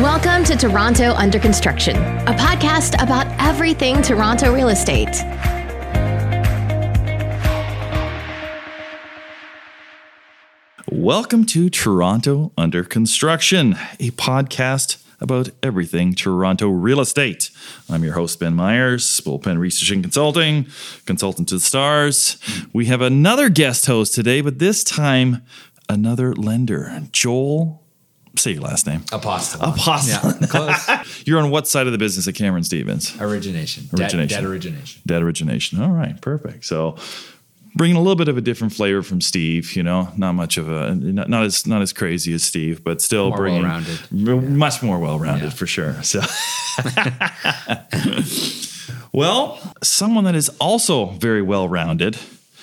Welcome to Toronto Under Construction, a podcast about everything Toronto real estate. Welcome to Toronto Under Construction, a podcast about everything Toronto real estate. I'm your host, Ben Myers, Bullpen Research and Consulting, consultant to the stars. We have another guest host today, but this time another lender, Joel. Say your last name. Apostle. Apostle. Yeah, close. You're on what side of the business at Cameron Stevens? origination. Origination. Debt, origination. Debt origination. All right, perfect. So bringing a little bit of a different flavor from Steve. You know, not much of a not, not as not as crazy as Steve, but still More bringing well-rounded. m- much more well-rounded Yeah. for sure. So. Well, someone that is also very well rounded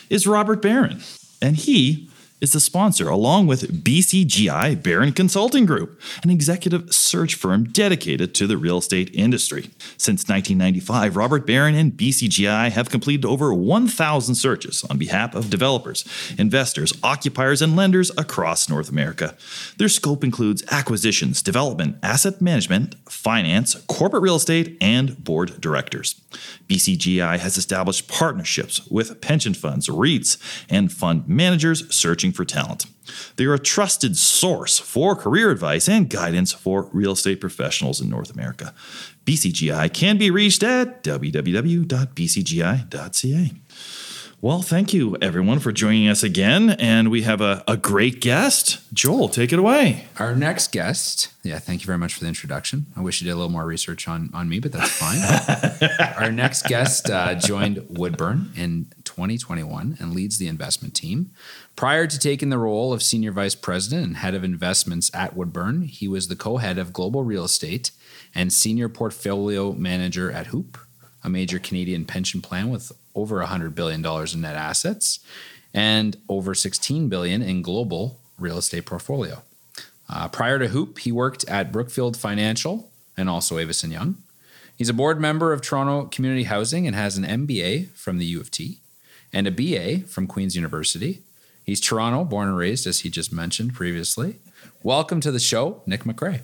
is Robert Baron, and he is the sponsor, along with BCGI Baron Consulting Group, an executive search firm dedicated to the real estate industry. Since 1995, Robert Baron and BCGI have completed over 1,000 searches on behalf of developers, investors, occupiers, and lenders across North America. Their scope includes acquisitions, development, asset management, finance, corporate real estate, and board directors. BCGI has established partnerships with pension funds, REITs, and fund managers searching for talent. They are a trusted source for career advice and guidance for real estate professionals in North America. BCGI can be reached at www.bcgi.ca. Well, thank you everyone for joining us again. And we have a, a great guest. Joel, take it away. Our next guest, yeah, thank you very much for the introduction. I wish you did a little more research on, on me, but that's fine. Our next guest uh, joined Woodbourne in 2021 and leads the investment team. Prior to taking the role of senior vice president and head of investments at Woodbourne, he was the co head of global real estate and senior portfolio manager at HOOPP, a major Canadian pension plan with over $100 billion in net assets and over 16 billion in global real estate portfolio. Uh, prior to HOOPP, he worked at Brookfield Financial and also Avison Young. He's a board member of Toronto Community Housing and has an MBA from the U of T and a BA from Queen's University. He's Toronto, born and raised, as he just mentioned previously. Welcome to the show, Nick Macrae.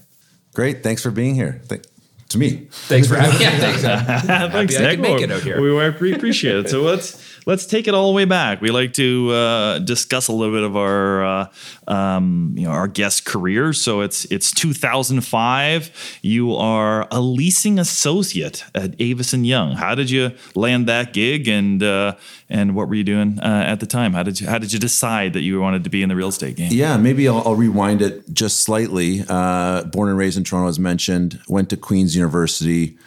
Great. Thanks for being here. Th- to me. Thanks for having me. Yeah, thanks. Thanks, happy I Nick. could make Well, it out here. We, we pre- appreciate it. So let's let's take it all the way back. We like to uh, discuss a little bit of our uh, um, you know our guest career. So it's it's 2005. You are a leasing associate at Avison Young. How did you land that gig, and uh, and what were you doing uh, at the time? How did you how did you decide that you wanted to be in the real estate game? Yeah, maybe I'll, I'll rewind it just slightly. Uh, born and raised in Toronto, as mentioned, went to Queen's University.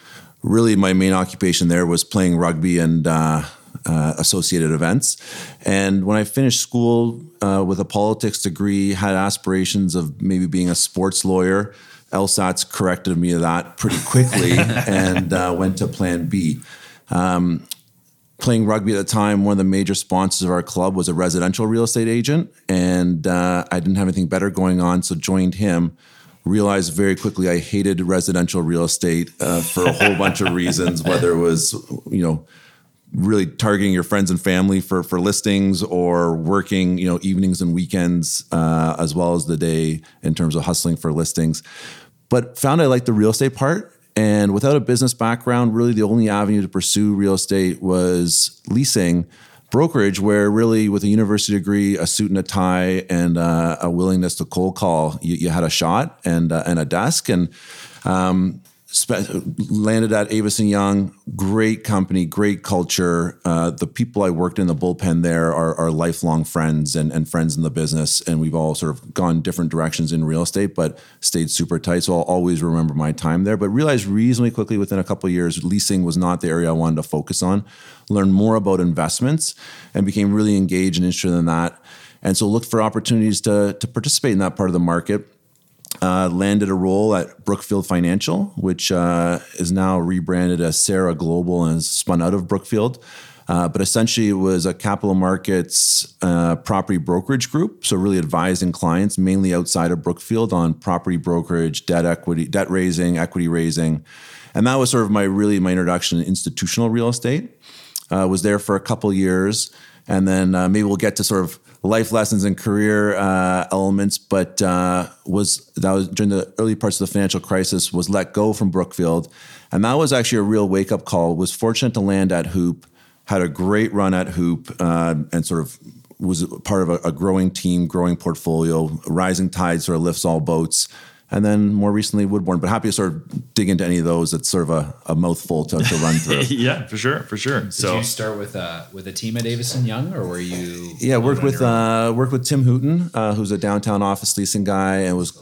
Really, my main occupation there was playing rugby and uh, uh, associated events. And when I finished school uh, with a politics degree, had aspirations of maybe being a sports lawyer. LSAT's corrected me of that pretty quickly and uh, went to Plan B. playing rugby at the time, one of the major sponsors of our club was a residential real estate agent, and uh, I didn't have anything better going on, so joined him. Realized very quickly I hated residential real estate uh, for a whole bunch of reasons, whether it was you know really targeting your friends and family for for listings or working you know evenings and weekends uh, as well as the day in terms of hustling for listings. But found i liked the real estate part. And without a business background really the only avenue to pursue real estate was leasing brokerage where really with a university degree a suit and a tie and uh, a willingness to cold call you, you had a shot and uh, and a desk. And spe- landed at Avison Young. Great company, great culture. Uh, the people I worked in the bullpen there are, are lifelong friends and, and friends in the business, and we've all sort of gone different directions in real estate, but stayed super tight. So I'll always remember my time there. But realized reasonably quickly within a couple years, leasing was not the area I wanted to focus on. Learned more about investments and became really engaged and interested in that. And so looked for opportunities to to participate in that part of the market uh, landed a role at Brookfield Financial, which uh, is now rebranded as Sera Global and spun out of Brookfield. Uh, but essentially, it was a capital markets uh, property brokerage group. So, really advising clients, mainly outside of Brookfield, on property brokerage, debt equity, debt raising, equity raising, and that was sort of my really my introduction to institutional real estate. Uh, was there for a couple years, and then uh, maybe we'll get to sort of life lessons and career uh, elements, but uh, was that was during the early parts of the financial crisis. Was let go from Brookfield, and that was actually a real wake up call. Was fortunate to land at HOOPP, had a great run at HOOPP, uh, and sort of was part of a, a growing team, growing portfolio. Rising tide sort of lifts all boats and then more recently Woodbourne. But happy to sort of dig into any of those. It's sort of a, a mouthful to, to run through. yeah, for sure, for sure. Did so you start with uh, with a team at Avison Young, or were you? Yeah, worked with uh, worked with Tim Hooton, uh, who's a downtown office leasing guy, and was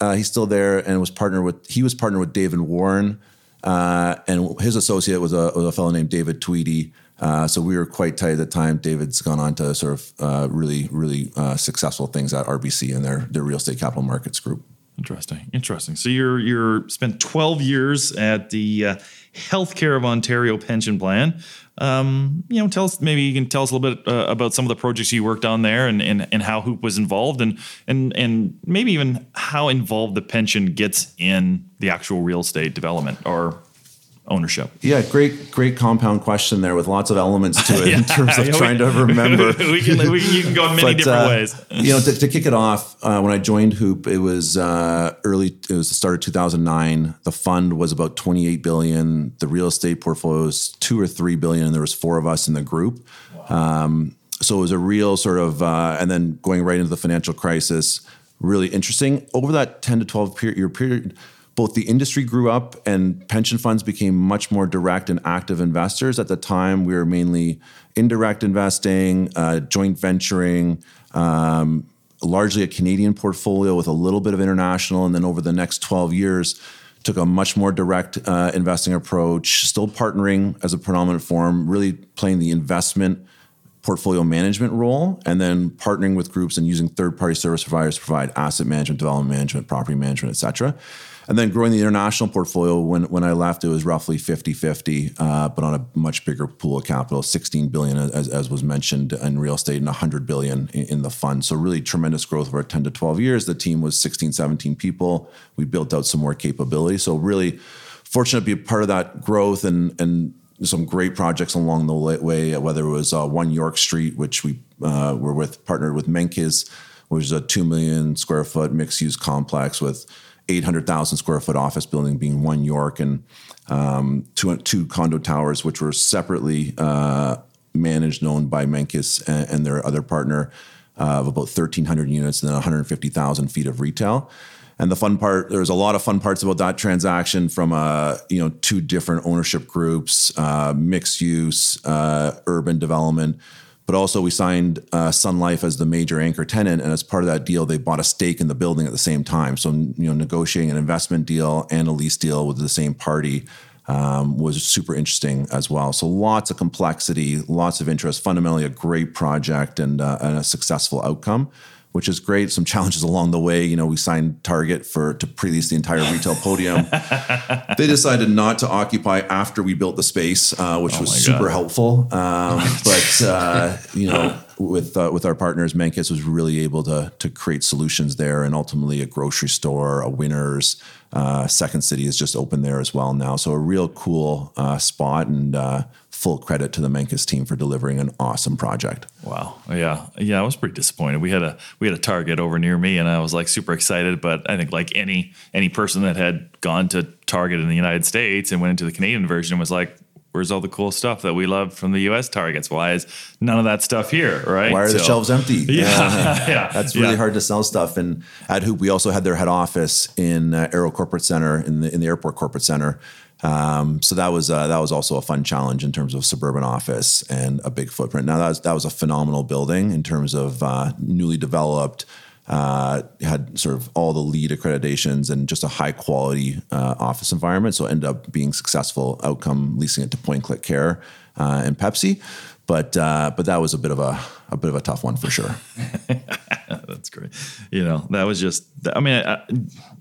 uh, he's still there and was partnered with he was partnered with David Warren, uh, and his associate was a was a fellow named David Tweedy. Uh, so we were quite tight at the time. David's gone on to sort of uh, really really uh, successful things at RBC and their their real estate capital markets group. Interesting, interesting. So you're you're spent 12 years at the uh, Healthcare of Ontario Pension Plan. Um, you know, tell us maybe you can tell us a little bit uh, about some of the projects you worked on there, and, and and how HOOPP was involved, and and and maybe even how involved the pension gets in the actual real estate development or ownership. Yeah, great, great compound question there with lots of elements to it in terms of Yeah, we- trying to remember. we can, we you can go in many But, different uh, ways. you know, to, to kick it off, uh, when I joined HOOPP, it was uh, early. It was the start of 2009. The fund was about 28 billion. The real estate portfolio was two or three billion, and there was four of us in the group. Um, so it was a real sort of, uh, and then going right into the financial crisis, really interesting. Over that 10 to 12 year period, both the industry grew up and pension funds became much more direct and active investors. At the time, we were mainly indirect investing, uh, joint venturing, um, largely a Canadian portfolio with a little bit of international. And then over the next 12 years, took a much more direct uh, investing approach, still partnering as a predominant form, really playing the investment portfolio management role, and then partnering with groups and using third-party service providers to provide asset management, development management, property management, et cetera. And then growing the international portfolio, when, when I left, it was roughly 50-50, uh, but on a much bigger pool of capital, 16 billion, as, as was mentioned in real estate, and 100 billion in, in the fund. So really tremendous growth over 10 to 12 years. The team was 16, 17 people. We built out some more capability. So really fortunate to be a part of that growth and, and some great projects along the way, whether it was uh, One York Street, which we uh, were with partnered with Menkes, which is a two million square foot mixed use complex with 800,000 square foot office building being One York and um, two, two condo towers, which were separately uh, managed and owned by Menkes and, and their other partner uh, of about 1,300 units and then 150,000 feet of retail. And the fun part, there's a lot of fun parts about that transaction from uh, you know two different ownership groups, uh, mixed use, uh, urban development, but also we signed uh, Sun Life as the major anchor tenant, and as part of that deal, they bought a stake in the building at the same time. So you know, negotiating an investment deal and a lease deal with the same party um, was super interesting as well. So lots of complexity, lots of interest. Fundamentally, a great project and, uh, and a successful outcome which is great. Some challenges along the way. You know, we signed Target for to pre-lease the entire retail podium. they decided not to occupy after we built the space, uh, which was super God. helpful. Um, but uh, you know, with uh, with our partners, Menkes was really able to to create solutions there, and ultimately a grocery store, a Winners. Uh, Second City is just open there as well now, so a real cool uh, spot, and uh, full credit to the Menkes team for delivering an awesome project. Wow. Yeah. Yeah. I was pretty disappointed. We had a we had a Target over near me, and I was like super excited. But I think like any any person that had gone to Target in the United States and went into the Canadian version was like, "Where's all the cool stuff that we love from the U.S. Targets? Why is none of that stuff here? Right? Why are the shelves empty? Yeah. yeah. That's really yeah. hard to sell stuff. And at HOOPP, we also had their head office in uh, Aero Corporate Center in the in the airport corporate center. Um, so that was uh, that was also a fun challenge in terms of suburban office and a big footprint. Now that was that was a phenomenal building in terms of uh, newly developed. Uh, had sort of all the LEED accreditations and just a high quality uh, office environment. So ended up being successful outcome leasing it to PointClickCare uh, and Pepsi. But uh, but that was a bit of a a bit of a tough one for sure. That's great. You know, that was just. I mean, uh,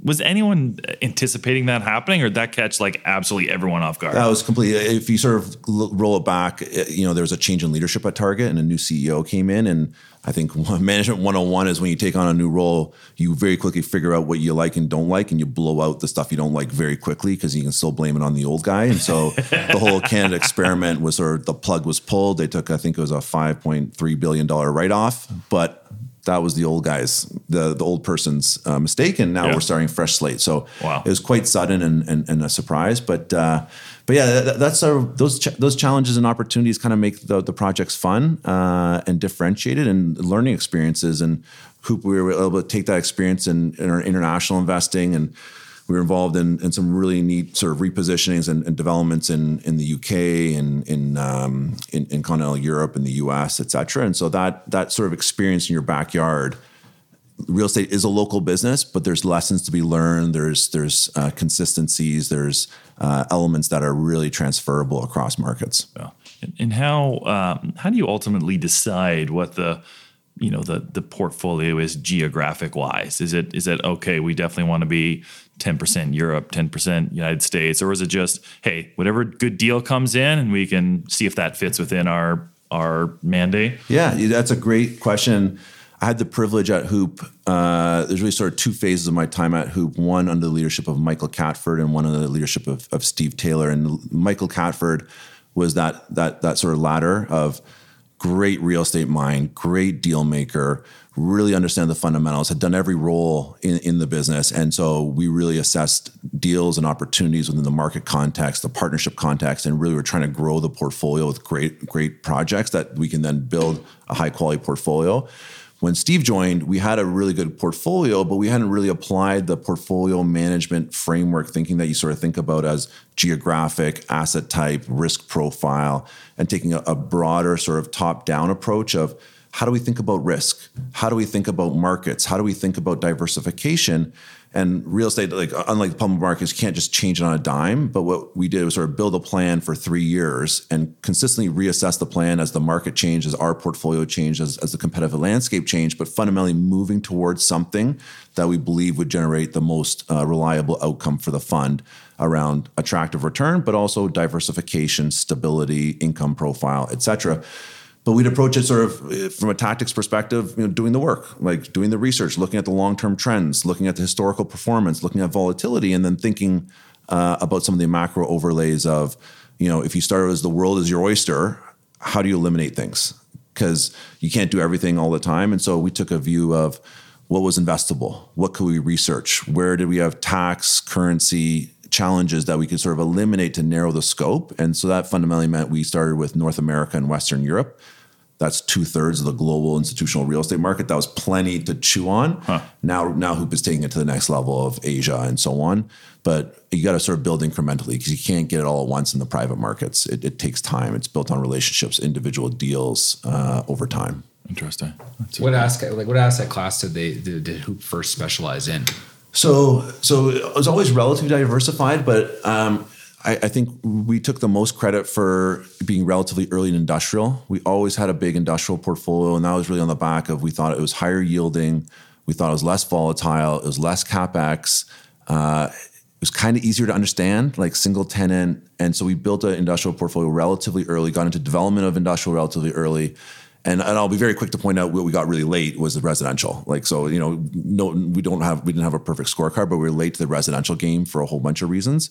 was anyone anticipating that happening, or did that catch like absolutely everyone off guard? That was completely. If you sort of roll it back, eh, you know, there was a change in leadership at Target, and a new CEO came in. And I think one- management 101 is when you take on a new role, you very quickly figure out what you like and don't like, and you blow out the stuff you don't like very quickly because you can still blame it on the old guy. And so the whole Canada experiment was sort of the plug was pulled. They took, I think it was a 5.3 billion dollar write off, but that was the old guys, the the old person's uh, mistake, and now Yeah. we're starting fresh slate. So Wow. it was quite sudden and and, and a surprise, but uh, but yeah, that, that's our, those ch- those challenges and opportunities kind of make the the projects fun uh, and differentiated and learning experiences. And HOOPP, we were able to take that experience in, in our international investing and. We were involved in, in some really neat sort of repositionings and, and developments in, in the UK and in, um, in in continental Europe and the US, et cetera. And so that that sort of experience in your backyard real estate is a local business, but there's lessons to be learned. There's there's uh, consistencies. There's uh, elements that are really transferable across markets. Yeah. And, how um, how do you ultimately decide what the you know the the portfolio is geographic wise? Is it is it okay? We definitely want to be ten percent Europe, ten percent United States, or is it just hey, whatever good deal comes in, and we can see if that fits within our our mandate? Yeah, that's a great question. I had the privilege at HOOPP. Uh, there's really sort of two phases of my time at HOOPP. One under the leadership of Michael Catford, and one under the leadership of, of Steve Taylor. And Michael Catford was that that that sort of ladder of great real estate mind, great deal maker, really understand the fundamentals, had done every role in, in the business. And so we really assessed deals and opportunities within the market context, the partnership context, and really were trying to grow the portfolio with great, great projects that we can then build a high quality portfolio. When Steve joined, we had a really good portfolio, but we hadn't really applied the portfolio management framework thinking that you sort of think about as geographic, asset type, risk profile, and taking a, a broader sort of top down approach of how do we think about risk? How do we think about markets? How do we think about diversification? And real estate, like unlike the public markets, can't just change it on a dime. But what we did was sort of build a plan for three years and consistently reassess the plan as the market changed, as our portfolio changed, as, as the competitive landscape changed, but fundamentally moving towards something that we believe would generate the most uh, reliable outcome for the fund around attractive return, but also diversification, stability, income profile, et cetera but we'd approach it sort of eh, from a tactics perspective, you know, doing the work, like doing the research, looking at the long-term trends, looking at the historical performance, looking at volatility, and then thinking uh, about some of the macro overlays of, you know, if you start as the world is your oyster, how do you eliminate things? Because you can't do everything all the time, and so we took a view of what was investable, what could we research, where did we have tax, currency, challenges that we could sort of eliminate to narrow the scope. And so that fundamentally meant we started with North America and Western Europe. That's two thirds of the global institutional real estate market. That was plenty to chew on. Now, now HOOPP is taking it to the next level of Asia and so on. But you got to sort of build incrementally because you can't get it all at once in the private markets. It, it takes time. It's built on relationships, individual deals uh, over time. Interesting. That's What asset like what asset class did they did, did HOOPP first specialize in? So, so it was always relatively diversified, but um, I, I think we took the most credit for being relatively early in industrial. We always had a big industrial portfolio, and that was really on the back of we thought it was higher yielding, we thought it was less volatile, it was less capex. Uh, it was kind of easier to understand, like single tenant, and so we built an industrial portfolio relatively early. Got into development of industrial relatively early. And, and I'll be very quick to point out what we got really late was the residential. Like so, you know, no, we don't have we didn't have a perfect scorecard, but we were late to the residential game for a whole bunch of reasons.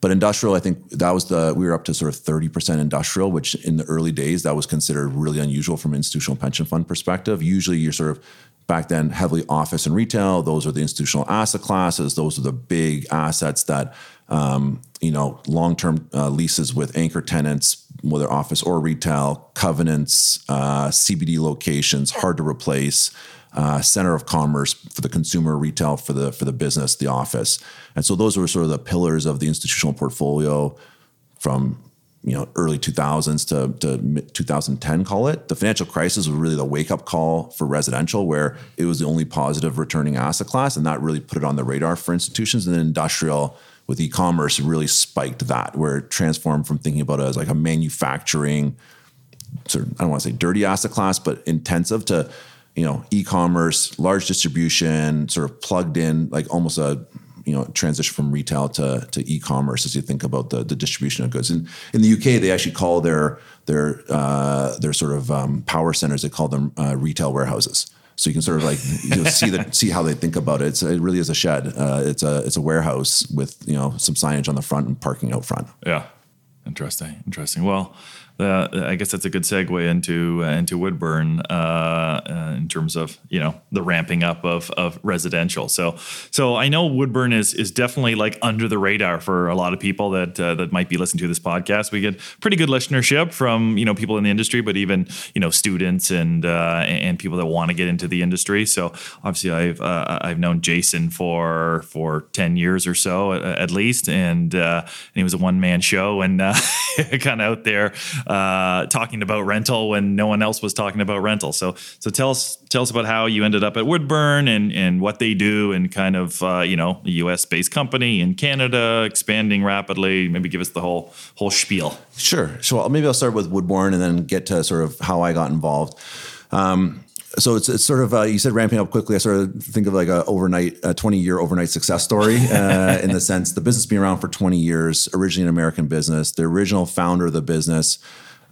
But industrial, I think that was the we were up to sort of thirty percent industrial, which in the early days that was considered really unusual from an institutional pension fund perspective. Usually, you're sort of back then heavily office and retail. Those are the institutional asset classes. Those are the big assets that um, you know long-term uh, leases with anchor tenants, whether office or retail, covenants, uh, CBD locations, hard to replace. Uh, center of commerce for the consumer, retail for the for the business, the office, and so those were sort of the pillars of the institutional portfolio from you know early 2000s to, to 2010 call it the financial crisis was really the wake up call for residential where it was the only positive returning asset class and that really put it on the radar for institutions and then industrial with e-commerce really spiked that where it transformed from thinking about it as like a manufacturing sort of, I don't want to say dirty asset class but intensive to you know e-commerce large distribution sort of plugged in like almost a you know transition from retail to, to e-commerce as you think about the, the distribution of goods. And in the UK, they actually call their their uh, their sort of um, power centers. They call them uh, retail warehouses. So you can sort of like you know, see the see how they think about it. It's, it really is a shed. Uh, it's a it's a warehouse with you know some signage on the front and parking out front. Yeah. Interesting. Interesting. Well, uh, I guess that's a good segue into uh, into Woodbourne uh, uh, in terms of you know the ramping up of of residential. So so I know Woodbourne is is definitely like under the radar for a lot of people that uh, that might be listening to this podcast. We get pretty good listenership from you know people in the industry, but even you know students and uh, and people that want to get into the industry. So obviously I've I've known Jason for for ten years or so at, at least, and and he was a one man show and kind of out there uh, talking about rental when no one else was talking about rental. So so tell us tell us about how you ended up at Woodbourne and and what they do and kind of uh, you know a U.S. based company in Canada expanding rapidly. Maybe give us the whole whole spiel. Sure. So maybe I'll start with Woodbourne and then get to sort of how I got involved. Um, so it's, it's sort of uh, you said ramping up quickly. I sort of think of like a overnight, a twenty year overnight success story uh, in the sense the business being around for twenty years. Originally an American business. The original founder of the business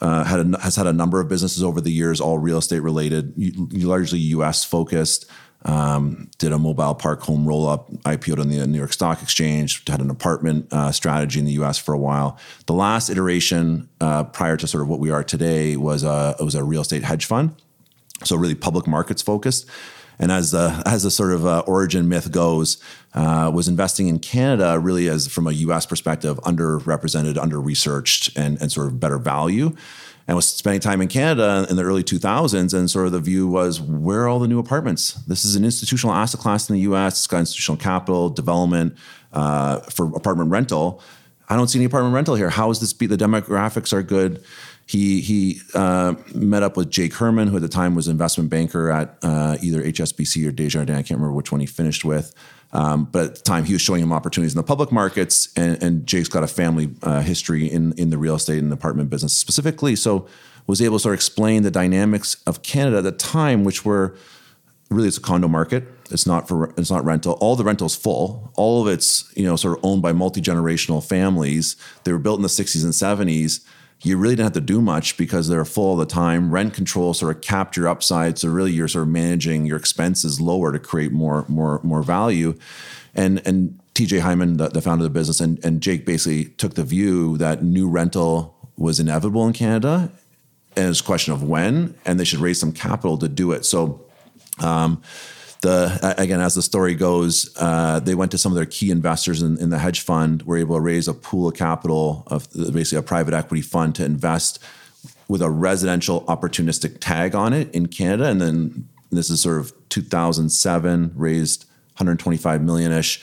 uh, had a, has had a number of businesses over the years, all real estate related, largely U.S. focused. Um, did a mobile park home roll up, IPO'd on the New York Stock Exchange, had an apartment uh, strategy in the US for a while. The last iteration uh, prior to sort of what we are today was a, was a real estate hedge fund so really public markets focused. And as the as the sort of uh, origin myth goes, uh, was investing in Canada really as from a U.S. perspective, underrepresented, under researched, and and sort of better value. And was spending time in Canada in the early 2000s, and sort of the view was, where are all the new apartments? This is an institutional asset class in the U.S. It's got institutional capital, development uh, for apartment rental. I don't see any apartment rental here. How is this? Be the demographics are good he he uh, met up with Jake Herman, who at the time was investment banker at uh, either HSBC or Desjardins. I can't remember which one he finished with. Um, but at the time, he was showing him opportunities in the public markets, and, and Jake's got a family uh, history in in the real estate and apartment business specifically. So was able to sort of explain the dynamics of Canada at the time, which were really it's a condo market. It's not for it's not rental. All the rentals full. All of it's you know sort of owned by multi generational families. They were built in the 60s and 70s you really didn't have to do much because they're full all the time. Rent control sort of capped your upside, so really you're sort of managing your expenses lower to create more more more value. And and TJ Hyman, the, the founder of the business, and and Jake basically took the view that new rental was inevitable in Canada, and it's a question of when, and they should raise some capital to do it. So. Um, the again, as the story goes, uh, they went to some of their key investors in, in, the hedge fund, were able to raise a pool of capital of basically a private equity fund to invest with a residential opportunistic tag on it in Canada, and then this is sort of 2007 raised 125 million ish.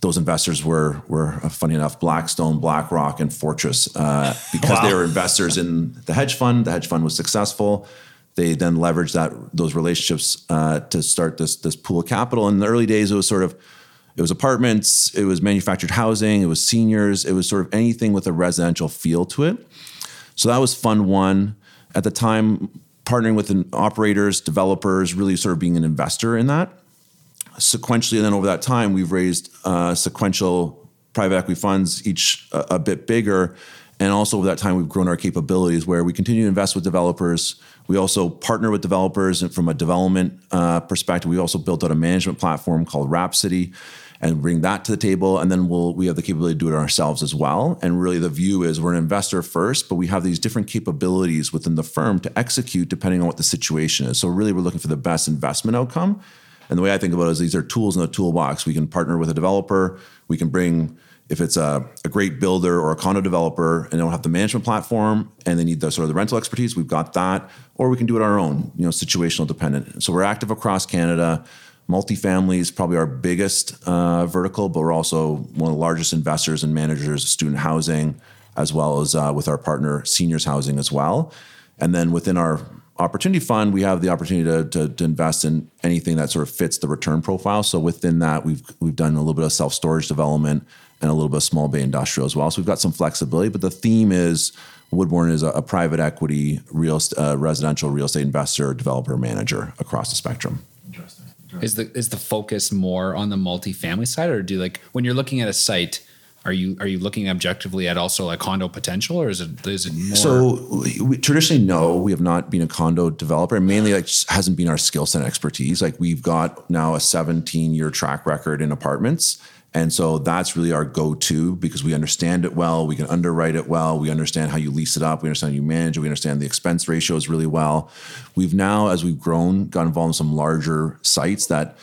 Those investors were were uh, funny enough Blackstone, BlackRock, and Fortress uh, because wow. they were investors in the hedge fund. The hedge fund was successful they then leveraged that those relationships uh, to start this this pool of capital. In the early days, it was sort of it was apartments, it was manufactured housing, it was seniors, it was sort of anything with a residential feel to it. So that was fund one. At the time, partnering with operators, developers, really sort of being an investor in that. Sequentially, and then over that time, we've raised uh, sequential private equity funds, each a, a bit bigger. And also over that time, we've grown our capabilities where we continue to invest with developers we also partner with developers, from a development uh, perspective, we also built out a management platform called Rhapsody, and bring that to the table. And then we'll we have the capability to do it ourselves as well. And really, the view is we're an investor first, but we have these different capabilities within the firm to execute depending on what the situation is. So really, we're looking for the best investment outcome. And the way I think about it is these are tools in the toolbox. We can partner with a developer. We can bring if it's a, a, great builder or a condo developer and they don't have the management platform and they need the sort of the rental expertise, we've got that. Or we can do it our own, you know, situational dependent. So we're active across Canada. Multifamily is probably our biggest uh, vertical, but we're also one of the largest investors and managers of student housing, as well as uh, with our partner seniors housing as well. And then within our opportunity fund, we have the opportunity to, to, to, invest in anything that sort of fits the return profile. So within that, we've we've done a little bit of self storage development and a little bit of small bay industrial as well. So we've got some flexibility, but the theme is Woodbourne is a, a private equity real uh, residential real estate investor, developer, manager across the spectrum. Interesting. Interesting. Is the is the focus more on the multifamily side, or do like when you're looking at a site? Are you are you looking objectively at also like condo potential, or is it is it more? So we, traditionally, no, we have not been a condo developer. Mainly, like hasn't been our skill set expertise. Like we've got now a 17 year track record in apartments, And so that's really our go-to because we understand it well, we can underwrite it well, we understand how you lease it up, we understand how you manage it, we understand the expense ratios really well. We've now, as we've grown, got involved in some larger sites that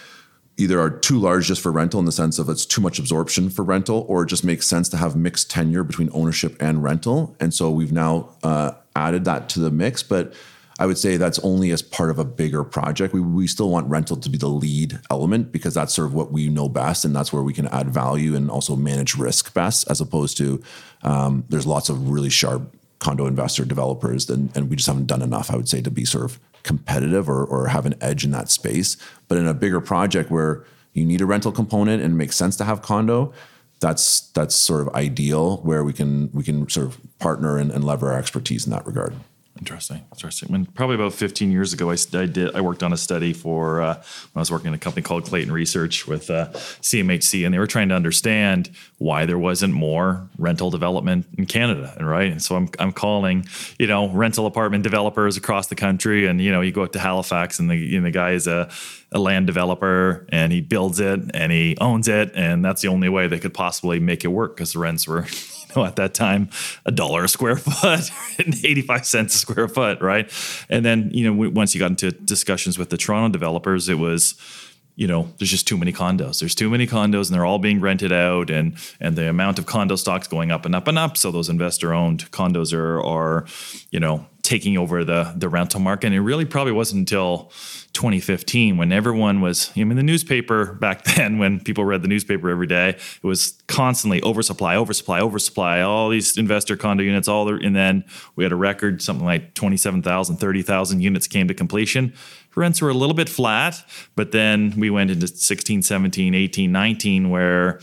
either are too large just for rental in the sense of it's too much absorption for rental, or it just makes sense to have mixed tenure between ownership and rental. And so we've now uh, added that to the mix, but I would say that's only as part of a bigger project. We, we still want rental to be the lead element because that's sort of what we know best, and that's where we can add value and also manage risk best, as opposed to um, there's lots of really sharp condo investor developers, and, and we just haven't done enough, I would say, to be sort of competitive or, or have an edge in that space. But in a bigger project where you need a rental component and it makes sense to have condo, that's that's sort of ideal where we can we can sort of partner and, and lever our expertise in that regard. Interesting. Interesting. When probably about 15 years ago, I, I did. I worked on a study for uh, when I was working in a company called Clayton Research with uh, CMHC, and they were trying to understand why there wasn't more rental development in Canada. And right, and so I'm I'm calling you know rental apartment developers across the country, and you know you go up to Halifax, and the you know, the guy is a a land developer and he builds it and he owns it and that's the only way they could possibly make it work because the rents were know, at that time, a dollar a square foot and 85 cents a square foot, right? And then, you know, once you got into discussions with the Toronto developers, it was, you know, there's just too many condos. There's too many condos and they're all being rented out and and the amount of condo stocks going up and up and up. So those investor owned condos are are, you know, taking over the the rental market. And it really probably wasn't until 2015 when everyone was I mean the newspaper back then when people read the newspaper every day it was constantly oversupply oversupply oversupply all these investor condo units all the, and then we had a record something like 27,000 30,000 units came to completion rents were a little bit flat but then we went into 16 17 18 19 where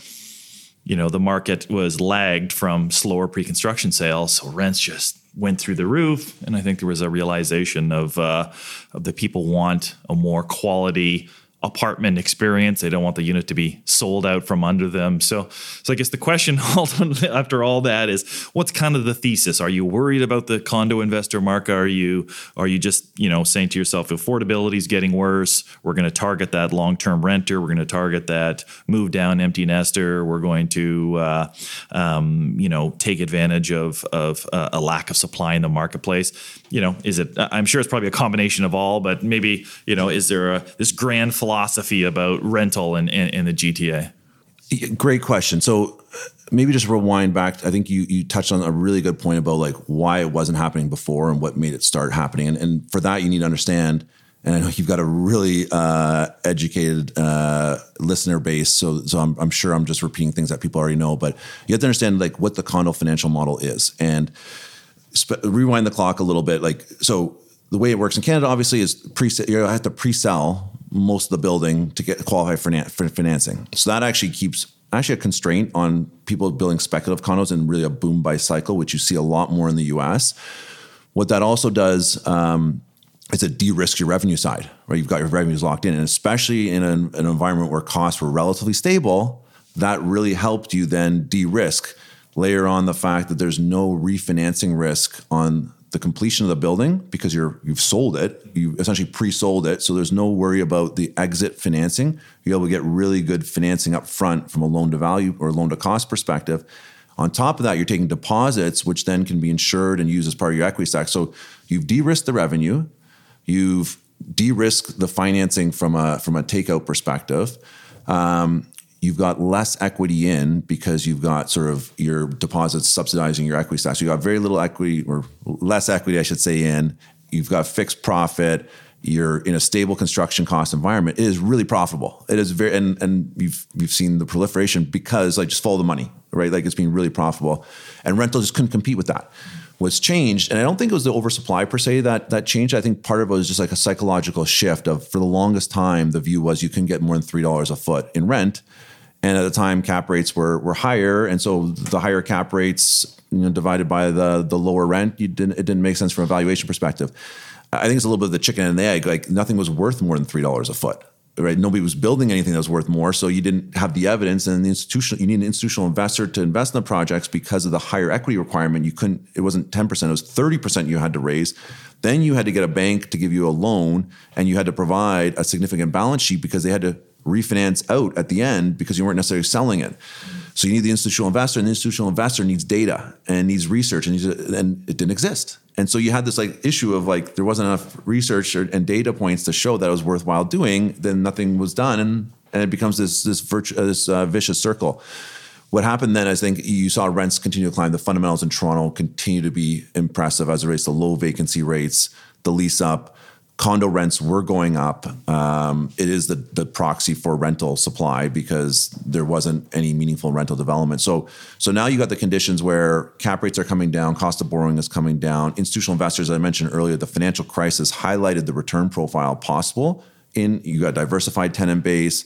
you know the market was lagged from slower pre-construction sales. So rents just went through the roof, and I think there was a realization of uh, of the people want a more quality apartment experience. They don't want the unit to be sold out from under them. So, so I guess the question after all that is, what's kind of the thesis? Are you worried about the condo investor market? Are you are you just you know saying to yourself, affordability is getting worse? We're going to target that long term renter. We're going to target that move down empty nester. We're going to uh, um, you know take advantage of of uh, a lack of supply in the marketplace. You know, is it? I'm sure it's probably a combination of all, but maybe you know, is there a this grand philosophy about rental in, in, in the GTA? Great question. So maybe just rewind back. I think you you touched on a really good point about like why it wasn't happening before and what made it start happening. And, and for that, you need to understand. And I know you've got a really uh, educated uh, listener base, so so I'm, I'm sure I'm just repeating things that people already know. But you have to understand like what the condo financial model is, and sp- rewind the clock a little bit. Like so, the way it works in Canada, obviously, is pre you have to pre-sell most of the building to get qualify for, for financing. So that actually keeps actually a constraint on people building speculative condos and really a boom by cycle, which you see a lot more in the U.S. What that also does um, is it de-risks your revenue side, right? You've got your revenues locked in, and especially in an, an environment where costs were relatively stable, that really helped you then de-risk. Layer on the fact that there's no refinancing risk on the completion of the building because you're you've sold it, you've essentially pre-sold it, so there's no worry about the exit financing. You're able to get really good financing up front from a loan to value or loan to cost perspective. On top of that, you're taking deposits, which then can be insured and used as part of your equity stack. So you've de-risked the revenue, you've de-risked the financing from a from a takeout perspective. Um, you've got less equity in because you've got sort of your deposits subsidizing your equity stack. So you've got very little equity or less equity, I should say, in. You've got fixed profit. You're in a stable construction cost environment. It is really profitable. It is very, and and you've you've seen the proliferation because like just follow the money, right? Like it's been really profitable, and rental just couldn't compete with that. What's changed, and I don't think it was the oversupply per se that that changed. I think part of it was just like a psychological shift of for the longest time the view was you couldn't get more than three dollars a foot in rent and at the time cap rates were were higher. And so the higher cap rates you know divided by the the lower rent didn't it didn't make sense from a valuation perspective. I think it's a little bit of the chicken and the egg. Like nothing was worth more than three dollars a foot right? Nobody was building anything that was worth more. So you didn't have the evidence and the institutional you need an institutional investor to invest in the projects because of the higher equity requirement. You couldn't it wasn't 10% it was 30% you had to raise. Then you had to get a bank to give you a loan and you had to provide a significant balance sheet because they had to refinance out at the end because you weren't necessarily selling it. So you need the institutional investor, and the institutional investor needs data and needs research, and, needs, and it didn't exist. And so you had this like issue of like there wasn't enough research or, and data points to show that it was worthwhile doing. Then nothing was done, and and it becomes this this virtu- uh, this uh, vicious circle. What happened then? I think you saw rents continue to climb. The fundamentals in Toronto continue to be impressive as it relates to low vacancy rates, the lease up condo rents were going up. Um, it is the, the proxy for rental supply because there wasn't any meaningful rental development. So, so now you got the conditions where cap rates are coming down, cost of borrowing is coming down. Institutional investors, as I mentioned earlier, the financial crisis highlighted the return profile possible. In you got diversified tenant base.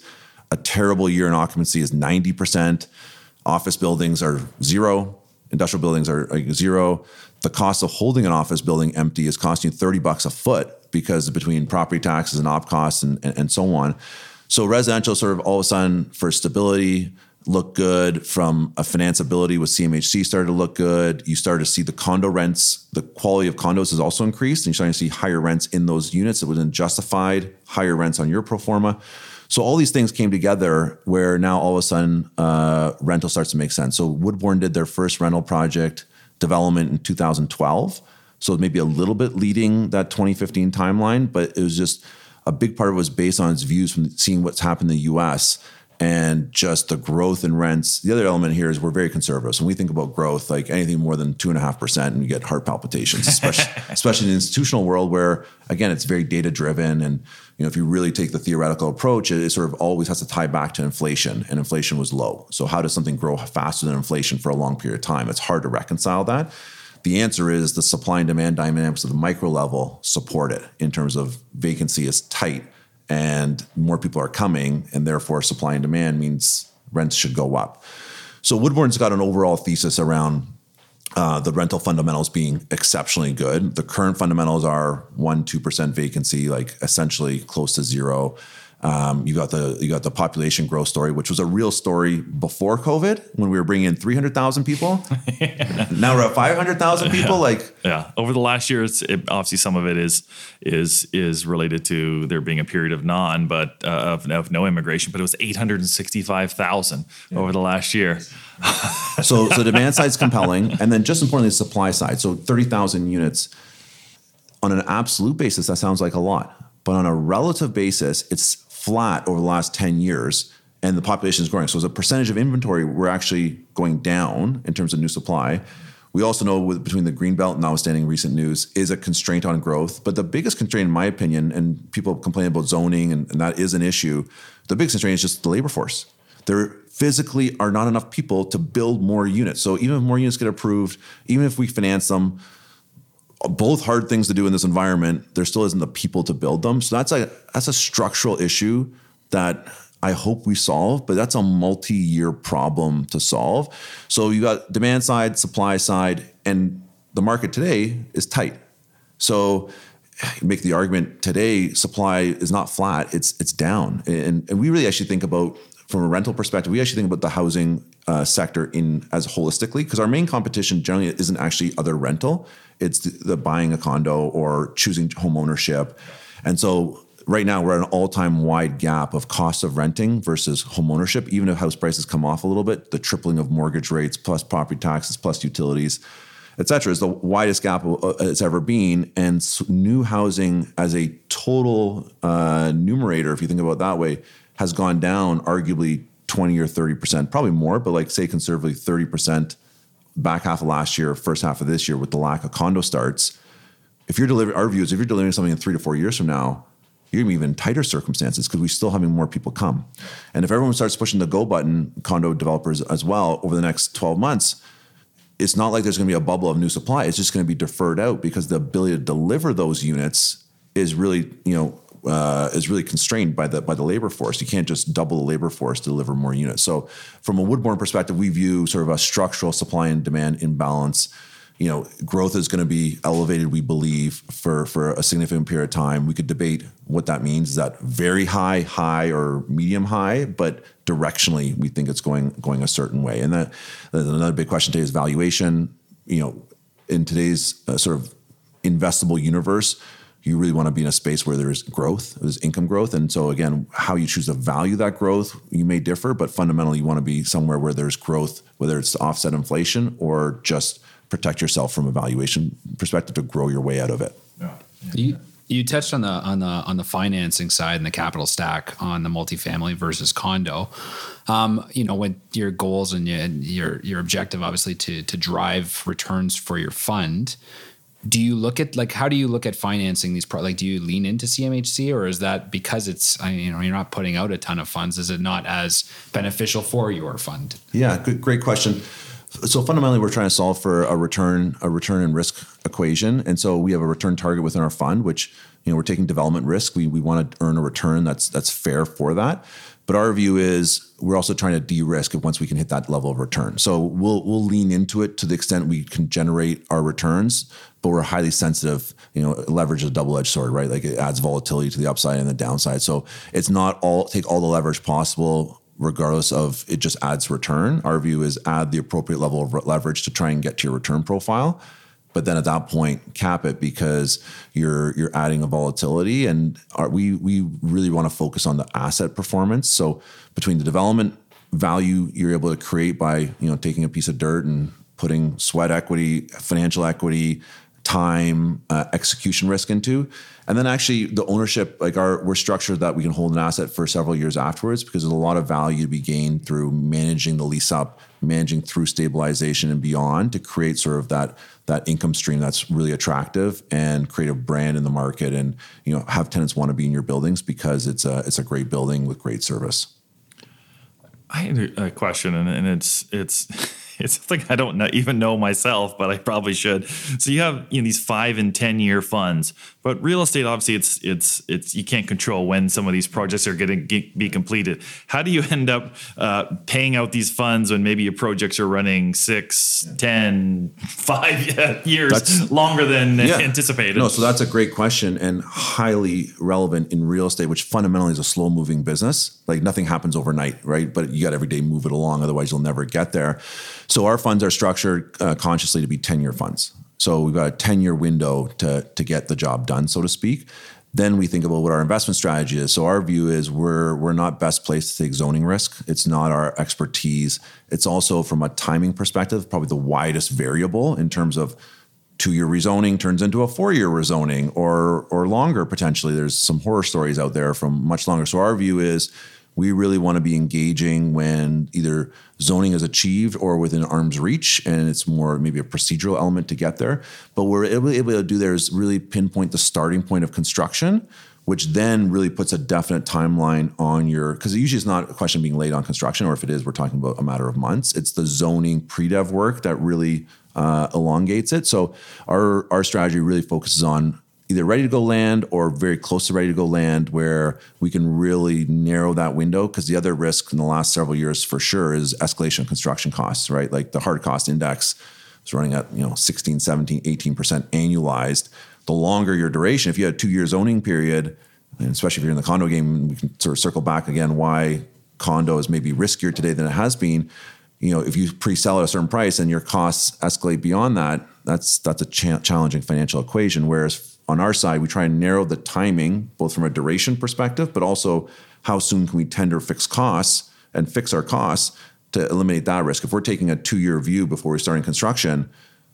A terrible year in occupancy is ninety percent. Office buildings are zero. Industrial buildings are zero. The cost of holding an office building empty is costing you 30 bucks a foot because between property taxes and op costs and, and, and so on. So residential sort of all of a sudden for stability looked good from a financeability with CMHC started to look good. You started to see the condo rents, the quality of condos has also increased, and you're starting to see higher rents in those units. It was justified, higher rents on your pro forma. So all these things came together where now all of a sudden uh, rental starts to make sense. So Woodbourne did their first rental project development in 2012. So maybe a little bit leading that 2015 timeline, but it was just a big part of it was based on its views from seeing what's happened in the US and just the growth in rents. The other element here is we're very conservative. So when we think about growth, like anything more than two and a half percent, and you get heart palpitations, especially especially in the institutional world where again it's very data driven. And you know, if you really take the theoretical approach, it, it, sort of always has to tie back to inflation, and inflation was low. So how does something grow faster than inflation for a long period of time? It's hard to reconcile that. The answer is the supply and demand dynamics of the micro level support it in terms of vacancy is tight and more people are coming, and therefore supply and demand means rents should go up. So Woodbourne's got an overall thesis around uh, the rental fundamentals being exceptionally good. The current fundamentals are one, two percent vacancy, like essentially close to zero. Um, you got the you got the population growth story, which was a real story before COVID when we were bringing in three hundred thousand people. now we're at five hundred thousand people. Yeah. Like yeah, over the last year, it's it, obviously some of it is is is related to there being a period of non, but uh, of, of no immigration. But it was eight hundred and sixty five thousand yeah. over the last year. so so demand side is compelling, and then just importantly, the supply side. So thirty thousand units on an absolute basis, that sounds like a lot. But on a relative basis, it's flat over the last 10 years and the population is growing. So as a percentage of inventory, we're actually going down in terms of new supply. We also know with, between the greenbelt and notwithstanding recent news is a constraint on growth. But the biggest constraint, in my opinion, and people complain about zoning, and, and that is an issue. The biggest constraint is just the labor force. There physically are not enough people to build more units. So even if more units get approved, even if we finance them, both hard things to do in this environment. There still isn't the people to build them. So that's a that's a structural issue that I hope we solve, but that's a multi-year problem to solve. So you got demand side, supply side, and the market today is tight. So make the argument today supply is not flat, it's it's down. And, and we really actually think about from a rental perspective, we actually think about the housing uh, sector in as holistically because our main competition generally isn't actually other rental it's the, buying a condo or choosing home ownership. And so right now we're at an all-time wide gap of cost of renting versus home ownership. Even if house prices come off a little bit the tripling of mortgage rates plus property taxes plus utilities et cetera is the widest gap uh, it's ever been. And new housing as a total uh, numerator if you think about it that way has gone down arguably 20 or 30%, probably more, but like say conservatively 30% back half of last year, first half of this year with the lack of condo starts. If you're delivering our views, if you're delivering something in three to four years from now, you're gonna be even tighter circumstances because we're still having more people come. And if everyone starts pushing the go button, condo developers as well, over the next 12 months, it's not like there's gonna be a bubble of new supply. It's just gonna be deferred out because the ability to deliver those units is really, you know, uh, is really constrained by the by the labor force. You can't just double the labor force to deliver more units. So, from a Woodbourne perspective, we view sort of a structural supply and demand imbalance. You know, growth is going to be elevated. We believe for for a significant period of time. We could debate what that means. Is that very high, high, or medium high? But directionally, we think it's going going a certain way. And that another big question today is valuation. You know, in today's uh, sort of investable universe you really want to be in a space where there's growth, there's income growth. And so, again, how you choose to value that growth, you may differ, but fundamentally, you want to be somewhere where there's growth, whether it's to offset inflation or just protect yourself from a valuation perspective to grow your way out of it. Yeah. You you touched on the on the on the financing side and the capital stack on the multifamily versus condo. Um, you know, when your goals and your your objective obviously to to drive returns for your fund do you look at like how do you look at financing these pro like do you lean into CMHC or is that because it's I you know you're not putting out a ton of funds is it not as beneficial for your fund? Yeah good, great question. So fundamentally we're trying to solve for a return a return and risk equation. And so we have a return target within our fund which you know we're taking development risk. We, we want to earn a return that's that's fair for that. But our view is we're also trying to de-risk it once we can hit that level of return. So we'll we'll lean into it to the extent we can generate our returns, but we're highly sensitive. You know, leverage is a double-edged sword, right? Like it adds volatility to the upside and the downside. So it's not all take all the leverage possible regardless of it just adds return. Our view is add the appropriate level of leverage to try and get to your return profile but then at that point cap it because you're you're adding a volatility and we we really want to focus on the asset performance so between the development value you're able to create by you know taking a piece of dirt and putting sweat equity financial equity time uh, execution risk into. And then actually the ownership like our we're structured that we can hold an asset for several years afterwards because there's a lot of value to be gained through managing the lease up managing through stabilization and beyond to create sort of that that income stream that's really attractive and create a brand in the market and you know have tenants want to be in your buildings because it's a it's a great building with great service. I have a question and, and it's it's it's something I don't know, even know myself, but I probably should. So you have you know, these five and ten year funds, but real estate obviously it's it's it's you can't control when some of these projects are going to be completed. How do you end up uh, paying out these funds when maybe your projects are running six, ten, five years that's, longer than yeah. anticipated? No, so that's a great question and highly relevant in real estate, which fundamentally is a slow moving business. Like nothing happens overnight, right? But you got every day move it along, otherwise you'll never get there. So our funds are structured uh, consciously to be 10 year funds. So we've got a 10 year window to, to get the job done, so to speak. Then we think about what our investment strategy is. So our view is we're we're not best placed to take zoning risk. It's not our expertise. It's also from a timing perspective, probably the widest variable in terms of two-year rezoning turns into a four-year rezoning or or longer potentially. There's some horror stories out there from much longer. So our view is we really want to be engaging when either zoning is achieved or within arm's reach, and it's more maybe a procedural element to get there. But what we're able, able to do there is really pinpoint the starting point of construction, which then really puts a definite timeline on your because usually it's not a question being laid on construction, or if it is, we're talking about a matter of months. It's the zoning pre-dev work that really uh, elongates it. So our our strategy really focuses on either ready to go land or very close to ready to go land where we can really narrow that window because the other risk in the last several years for sure is escalation of construction costs right? Like the hard cost index is running at you know 16 17 18% annualized. The longer your duration if you had a two year zoning period and especially if you're in the condo game we can sort of circle back again why condo is maybe riskier today than it has been. You know if you pre-sell at a certain price and your costs escalate beyond that that's that's a cha- challenging financial equation whereas on our side, we try and narrow the timing, both from a duration perspective, but also how soon can we tender fixed costs and fix our costs to eliminate that risk. If we're taking a two year view before we're starting construction,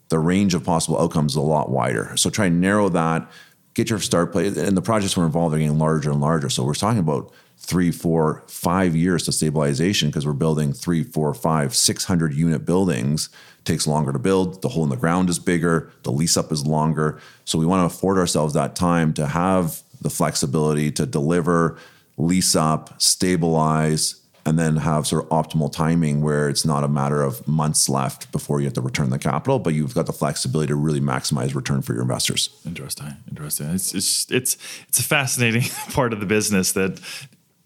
the range of possible outcomes is a lot wider. So try and narrow that, get your start place. And the projects we're involved are getting larger and larger. So we're talking about three, four, five years to stabilization because we're building three, four, five, six hundred unit buildings takes longer to build. The hole in the ground is bigger. The lease up is longer. So we want to afford ourselves that time to have the flexibility to deliver, lease up, stabilize, and then have sort of optimal timing where it's not a matter of months left before you have to return the capital, but you've got the flexibility to really maximize return for your investors. Interesting, interesting. It's it's it's it's a fascinating part of the business that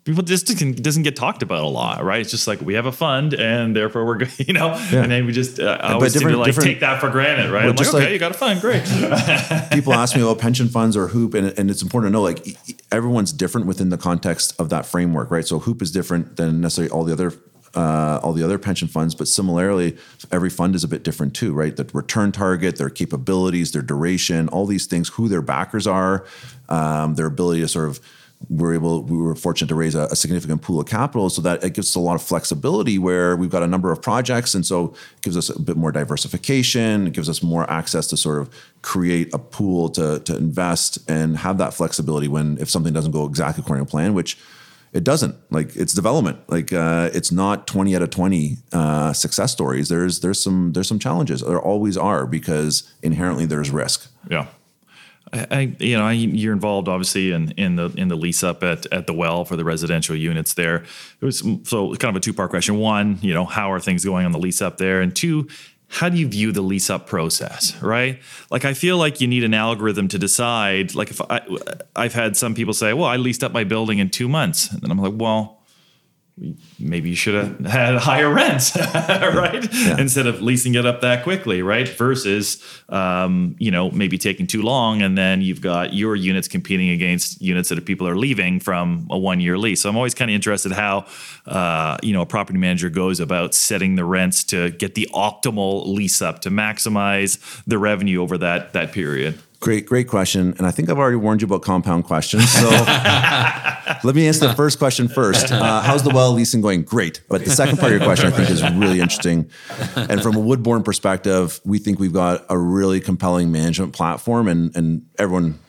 people just doesn't get talked about a lot, right? It's just like we have a fund, and therefore we're good, you know. Yeah. And then we just uh, I always seem to like take that for granted, right? Well, I'm like, okay, like, you got a fund, great. people ask me about pension funds or HOOPP, and, and it's important to know like everyone's different within the context of that framework, right? So HOOPP is different than necessarily all the other uh, all the other pension funds, but similarly, every fund is a bit different too, right? The return target, their capabilities, their duration, all these things, who their backers are, um, their ability to sort of we're able we were fortunate to raise a, a, significant pool of capital. So that it gives us a lot of flexibility where we've got a number of projects. And so it gives us a bit more diversification. It gives us more access to sort of create a pool to, to invest and have that flexibility when if something doesn't go exactly according to plan which it doesn't. Like it's development. Like uh, it's not 20 out of 20 uh, success stories. There's there's some there's some challenges. There always are because inherently there's risk. Yeah I, you know, I, you're involved obviously in, in the in the lease up at, at the well for the residential units there. It was so kind of a two part question. One, you know, how are things going on the lease up there? And two, how do you view the lease up process? Right? Like, I feel like you need an algorithm to decide. Like, if I, I've had some people say, "Well, I leased up my building in two months," and then I'm like, "Well." Maybe you should have had higher rents, right? Yeah. Instead of leasing it up that quickly, right? Versus, um, you know, maybe taking too long, and then you've got your units competing against units that people are leaving from a one-year lease. So I'm always kind of interested how, uh, you know, a property manager goes about setting the rents to get the optimal lease up to maximize the revenue over that that period. Great, great question. And I think I've already warned you about compound questions. So let me answer the first question first. Uh, how's the well leasing going? Great. But the second part of your question I think is really interesting. And from a Woodbourne perspective, we think we've got a really compelling management platform and, and everyone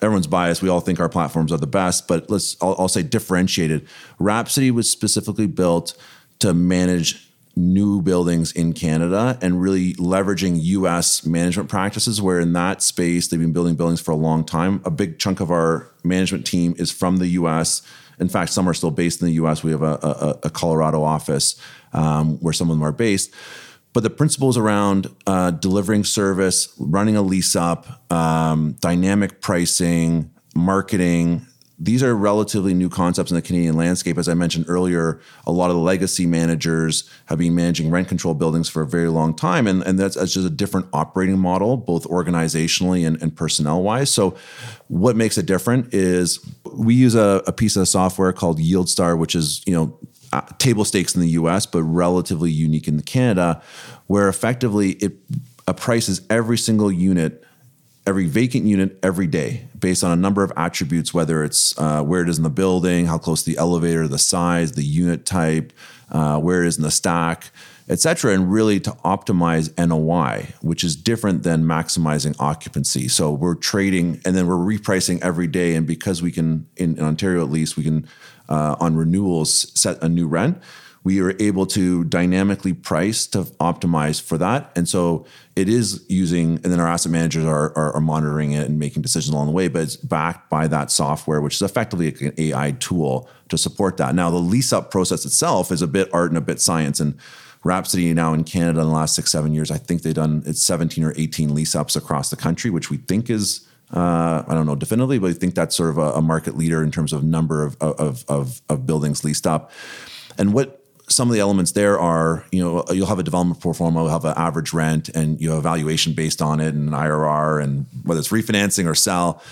everyone's biased. We all think our platforms are the best, but let's I'll, I'll say differentiated. Rhapsody was specifically built to manage new buildings in Canada and really leveraging US management practices where in that space they've been building buildings for a long time. A big chunk of our management team is from the US. In fact, some are still based in the US. We have a, a, a Colorado office um, where some of them are based. But the principles around uh, delivering service, running a lease up, um, dynamic pricing, marketing, these are relatively new concepts in the Canadian landscape. As I mentioned earlier, a lot of the legacy managers have been managing rent control buildings for a very long time. And, and that's, that's just a different operating model, both organizationally and, and personnel wise. So, what makes it different is we use a, a piece of software called YieldStar, which is, you know, uh, table stakes in the US, but relatively unique in Canada, where effectively it apprices every single unit every vacant unit every day based on a number of attributes, whether it's uh, where it is in the building, how close the elevator, the size, the unit type, uh, where it is in the stack, et cetera, and really to optimize NOI, which is different than maximizing occupancy. So we're trading and then we're repricing every day. And because we can, in, in Ontario at least, we can uh, on renewals set a new rent we are able to dynamically price to optimize for that. And so it is using, and then our asset managers are, are, are, monitoring it and making decisions along the way, but it's backed by that software, which is effectively an AI tool to support that. Now, the lease up process itself is a bit art and a bit science. And Rhapsody now in Canada in the last six, seven years, I think they've done it's 17 or 18 lease ups across the country, which we think is uh, I don't know definitively, but I think that's sort of a, a market leader in terms of number of, of, of, of buildings leased up. And what some of the elements there are, you know, you'll have a development pro forma, you'll have an average rent, and you have evaluation based on it, and an IRR, and whether it's refinancing or sell.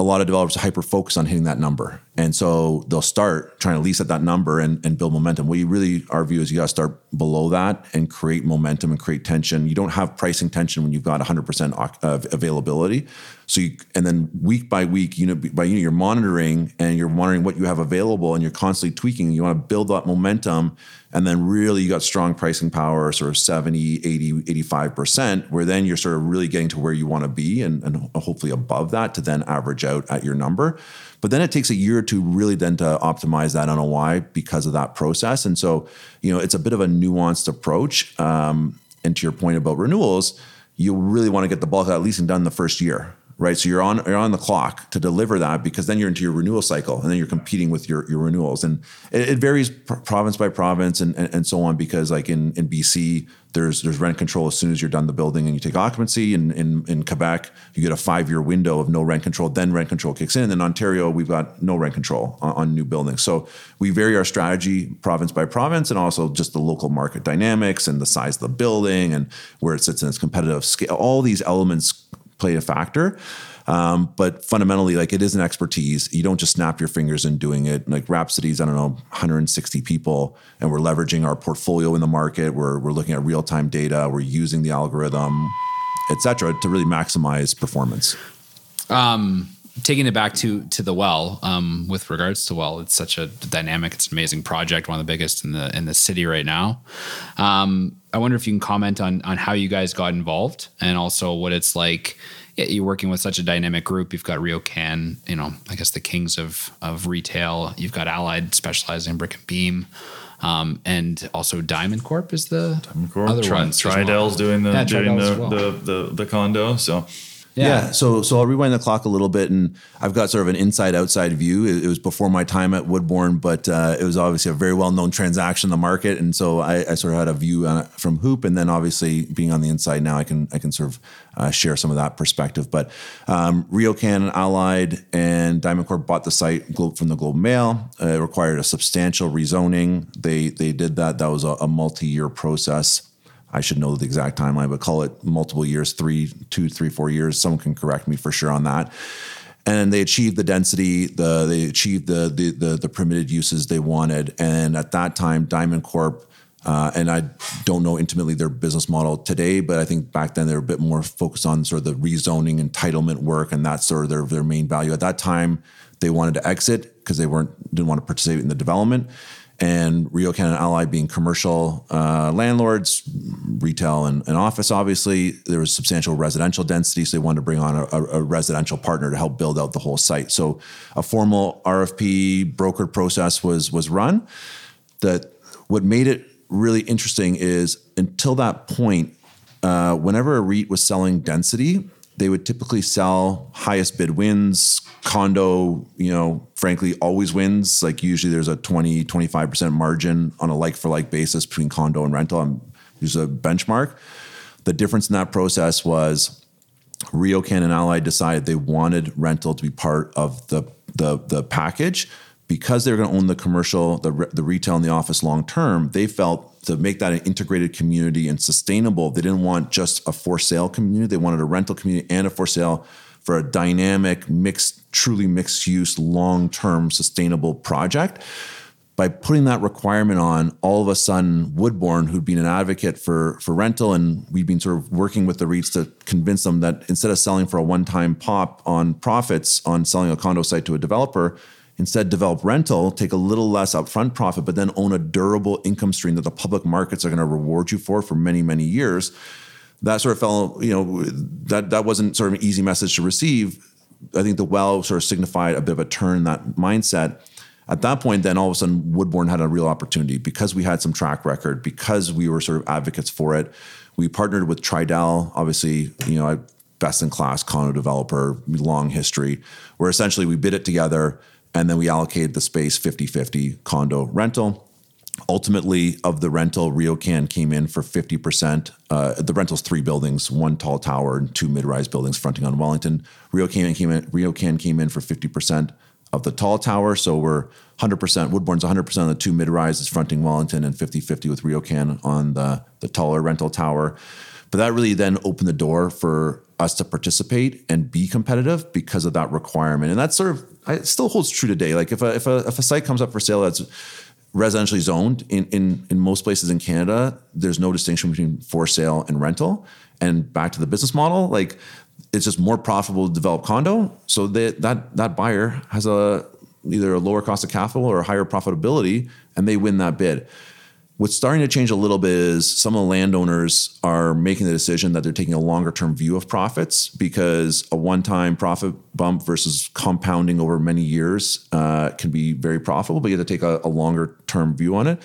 A lot of developers hyper focused on hitting that number, and so they'll start trying to lease at that number and, and build momentum. You really, our view is, you got to start below that and create momentum and create tension. You don't have pricing tension when you've got 100% of availability. So you, and then week by week, unit by unit, you're monitoring and you're monitoring what you have available and you're constantly tweaking. You want to build that momentum. And then really you got strong pricing power, sort of 70, 80, 85%, where then you're sort of really getting to where you want to be and, and hopefully above that to then average out at your number. But then it takes a year or two really then to optimize that NOI because of that process. And so, you know, it's a bit of a nuanced approach. Um, and to your point about renewals, you really want to get the bulk of that leasing done the first year right? So you're on you're on the clock to deliver that because then you're into your renewal cycle and then you're competing with your, your renewals and it, it varies pr- province by province and, and, and so on because like in in BC there's there's rent control as soon as you're done the building and you take occupancy. In in, in Quebec, you get a five year window of no rent control. Then rent control kicks in. And in Ontario, we've got no rent control on, on, new buildings. So we vary our strategy province by province, and also just the local market dynamics and the size of the building and where it sits in its competitive scale. All these elements play a factor. Um, but fundamentally, like it is an expertise. You don't just snap your fingers in doing it. Like Rhapsody's, I don't know, 160 people, and we're leveraging our portfolio in the market. We're we're looking at real time data. We're using the algorithm, et cetera, to really maximize performance. Um, taking it back to to the well, um, with regards to well, it's such a dynamic, it's an amazing project, one of the biggest in the in the city right now. Um, I wonder if you can comment on on how you guys got involved and also what it's like. You're working with such a dynamic group. You've got RioCan, you know, I guess the kings of of retail. You've got Allied specializing in brick and beam. Um, and also Diamond Corp is the Diamond Corp. other Tri- ones as well. Doing the Yeah, doing the, well. the, the the condo. So Yeah. So so I'll rewind the clock a little bit, and I've got sort of an inside outside view. It, it was before my time at Woodbourne, but uh, it was obviously a very well known transaction in the market, and so I, I sort of had a view from HOOPP, and then obviously being on the inside now, I can I can sort of uh, share some of that perspective. But um, RioCan, and Allied, and Diamond Corp bought the site from the Globe Mail. Uh, it required a substantial rezoning. They they did that. That was a, a multi year process. I should know the exact timeline, but call it multiple years, three, two, three, four years. Someone can correct me for sure on that. And they achieved the density, the they achieved the the the, the permitted uses they wanted. And at that time, Diamond Corp, uh, and I don't know intimately their business model today, but I think back then they were a bit more focused on sort of the rezoning entitlement work, and that's sort of their their main value. At that time, they wanted to exit because they weren't didn't want to participate in the development and RioCan and Ally being commercial uh, landlords, retail and, and office, obviously, there was substantial residential density. So they wanted to bring on a, a, a residential partner to help build out the whole site. So a formal RFP brokered process was was run. That what made it really interesting is until that point, uh, whenever a REIT was selling density, they would typically sell highest bid wins. Condo, you know, frankly, always wins. Like usually there's a 20, 25% margin on a like for like basis between condo and rental. Um, I'm use a benchmark. The difference in that process was RioCan and Allied decided they wanted rental to be part of the the, the package because they were going to own the commercial, the, re- the retail, and the office long term. They felt to make that an integrated community and sustainable. They didn't want just a for sale community. They wanted a rental community and a for sale for a dynamic, mixed, truly mixed use, long term sustainable project by putting that requirement on, all of a sudden, Woodbourne, who'd been an advocate for for rental, and we'd been sort of working with the REITs to convince them that instead of selling for a one time pop on profits on selling a condo site to a developer, instead develop rental, take a little less upfront profit, but then own a durable income stream that the public markets are going to reward you for for many many years. That sort of fell, you know, that that wasn't sort of an easy message to receive. I think the well sort of signified a bit of a turn in that mindset at that point, then all of a sudden, Woodbourne had a real opportunity because we had some track record, because we were sort of advocates for it. We partnered with Tridel, obviously, you know, a best in class condo developer, long history, where essentially we bid it together and then we allocated the space 50 50 condo rental. Ultimately, of the rental, RioCan came in for 50%. Uh, the rental's three buildings, one tall tower and two mid-rise buildings fronting on Wellington. RioCan came in, RioCan came in for 50% of the tall tower. So we're 100%, Woodbourne's 100% of the two mid-rises fronting Wellington and 50-50 with RioCan on the, the taller rental tower. But that really then opened the door for us to participate and be competitive because of that requirement. And that sort of it still holds true today. Like if a, if a, if a site comes up for sale that's residentially zoned in, in, in most places in Canada, there's no distinction between for sale and rental. And back to the business model, like it's just more profitable to develop condo. So that that that buyer has a either a lower cost of capital or a higher profitability, and they win that bid. What's starting to change a little bit is some of the landowners are making the decision that they're taking a longer term view of profits because a one time profit bump versus compounding over many years uh, can be very profitable, but you have to take a, a longer term view on it.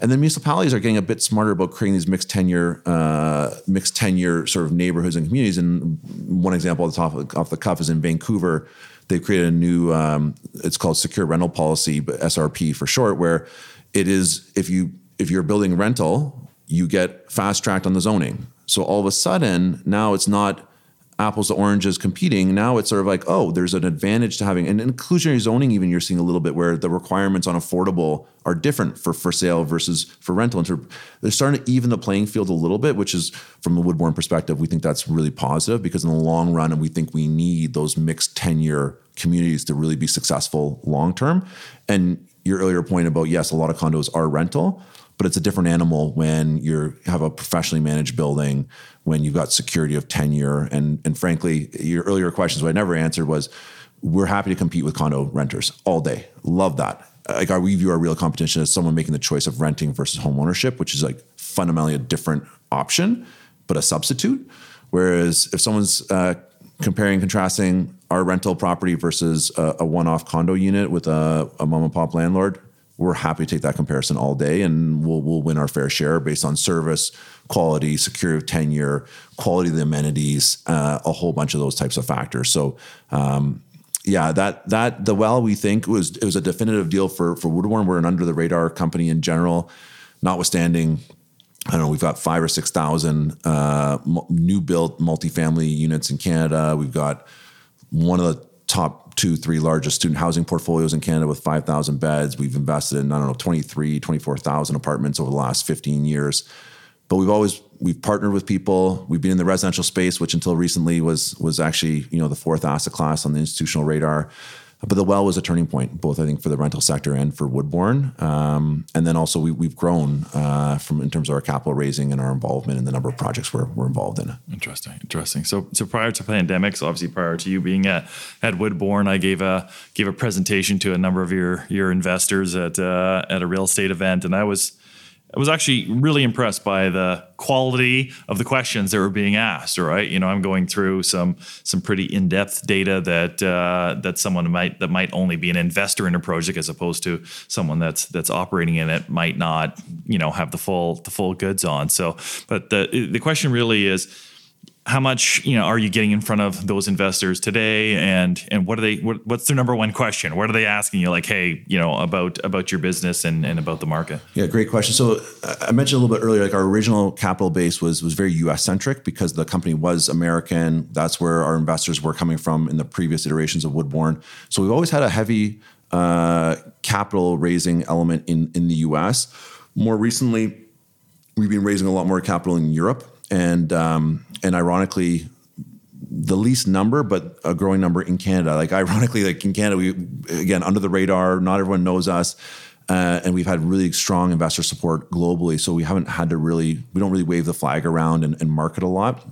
And then municipalities are getting a bit smarter about creating these mixed tenure, uh, mixed tenure sort of neighborhoods and communities. And one example off the top off the cuff is in Vancouver. They've created a new, um, it's called Secure Rental Policy, but SRP for short, where it is if you if you're building rental, you get fast tracked on the zoning. So all of a sudden now it's not apples to oranges competing. Now it's sort of like, oh, there's an advantage to having and inclusionary zoning. Even you're seeing a little bit where the requirements on affordable are different for for sale versus for rental. And they're starting to even the playing field a little bit, which is from the Woodbourne perspective, we think that's really positive because in the long run, and we think we need those mixed tenure communities to really be successful long term. And your earlier point about yes, a lot of condos are rental, but it's a different animal when you have a professionally managed building, when you've got security of tenure, and and frankly, your earlier questions what I never answered was, we're happy to compete with condo renters all day. Love that. Like we view our real competition as someone making the choice of renting versus home ownership, which is like fundamentally a different option, but a substitute. Whereas if someone's uh, comparing contrasting our rental property versus a, a one-off condo unit with a, a mom and pop landlord, we're happy to take that comparison all day, and we'll we'll win our fair share based on service, quality, security of tenure, quality of the amenities, uh, a whole bunch of those types of factors. So. Um, yeah, that that the well we think was it was a definitive deal for for Woodbourne. We're an under the radar company in general, notwithstanding I don't know, we've got five or 6,000 uh, new built multifamily units in Canada. We've got one of the top two, three largest student housing portfolios in Canada with 5,000 beds. We've invested in, I don't know, 23, 24,000 apartments over the last 15 years. But we've always, we've partnered with people. We've been in the residential space, which until recently was, was actually, you know, the fourth asset class on the institutional radar. But the well was a turning point, both I think for the rental sector and for Woodbourne. Um, and then also we, have grown uh, from in terms of our capital raising and our involvement in the number of projects we're, we're involved in. Interesting, interesting. So so prior to pandemic, so obviously prior to you being at at Woodbourne, I gave a gave a presentation to a number of your your investors at uh, at a real estate event, and I was I was actually really impressed by the quality of the questions that were being asked. Right, you know, I'm going through some some pretty in depth data that uh, that someone might that might only be an investor in a project as opposed to someone that's that's operating in it might not you know have the full the full goods on. So, but the the question really is how much you know are you getting in front of those investors today? And and what are they what, what's their number one question? What are they asking you? Like hey you know about about your business and, and about the market. Yeah great question. So uh, i mentioned a little bit earlier like our original capital base was was very us centric because the company was american. That's where our investors were coming from in the previous iterations of woodbourne. So we've always had a heavy uh, capital raising element in in the us more recently we've been raising a lot more capital in europe. And um, and ironically, the least number, but a growing number in Canada. Like ironically, like in Canada, we again under the radar. Not everyone knows us. Uh, and we've had really strong investor support globally. So we haven't had to really, we don't really wave the flag around and, and market a lot.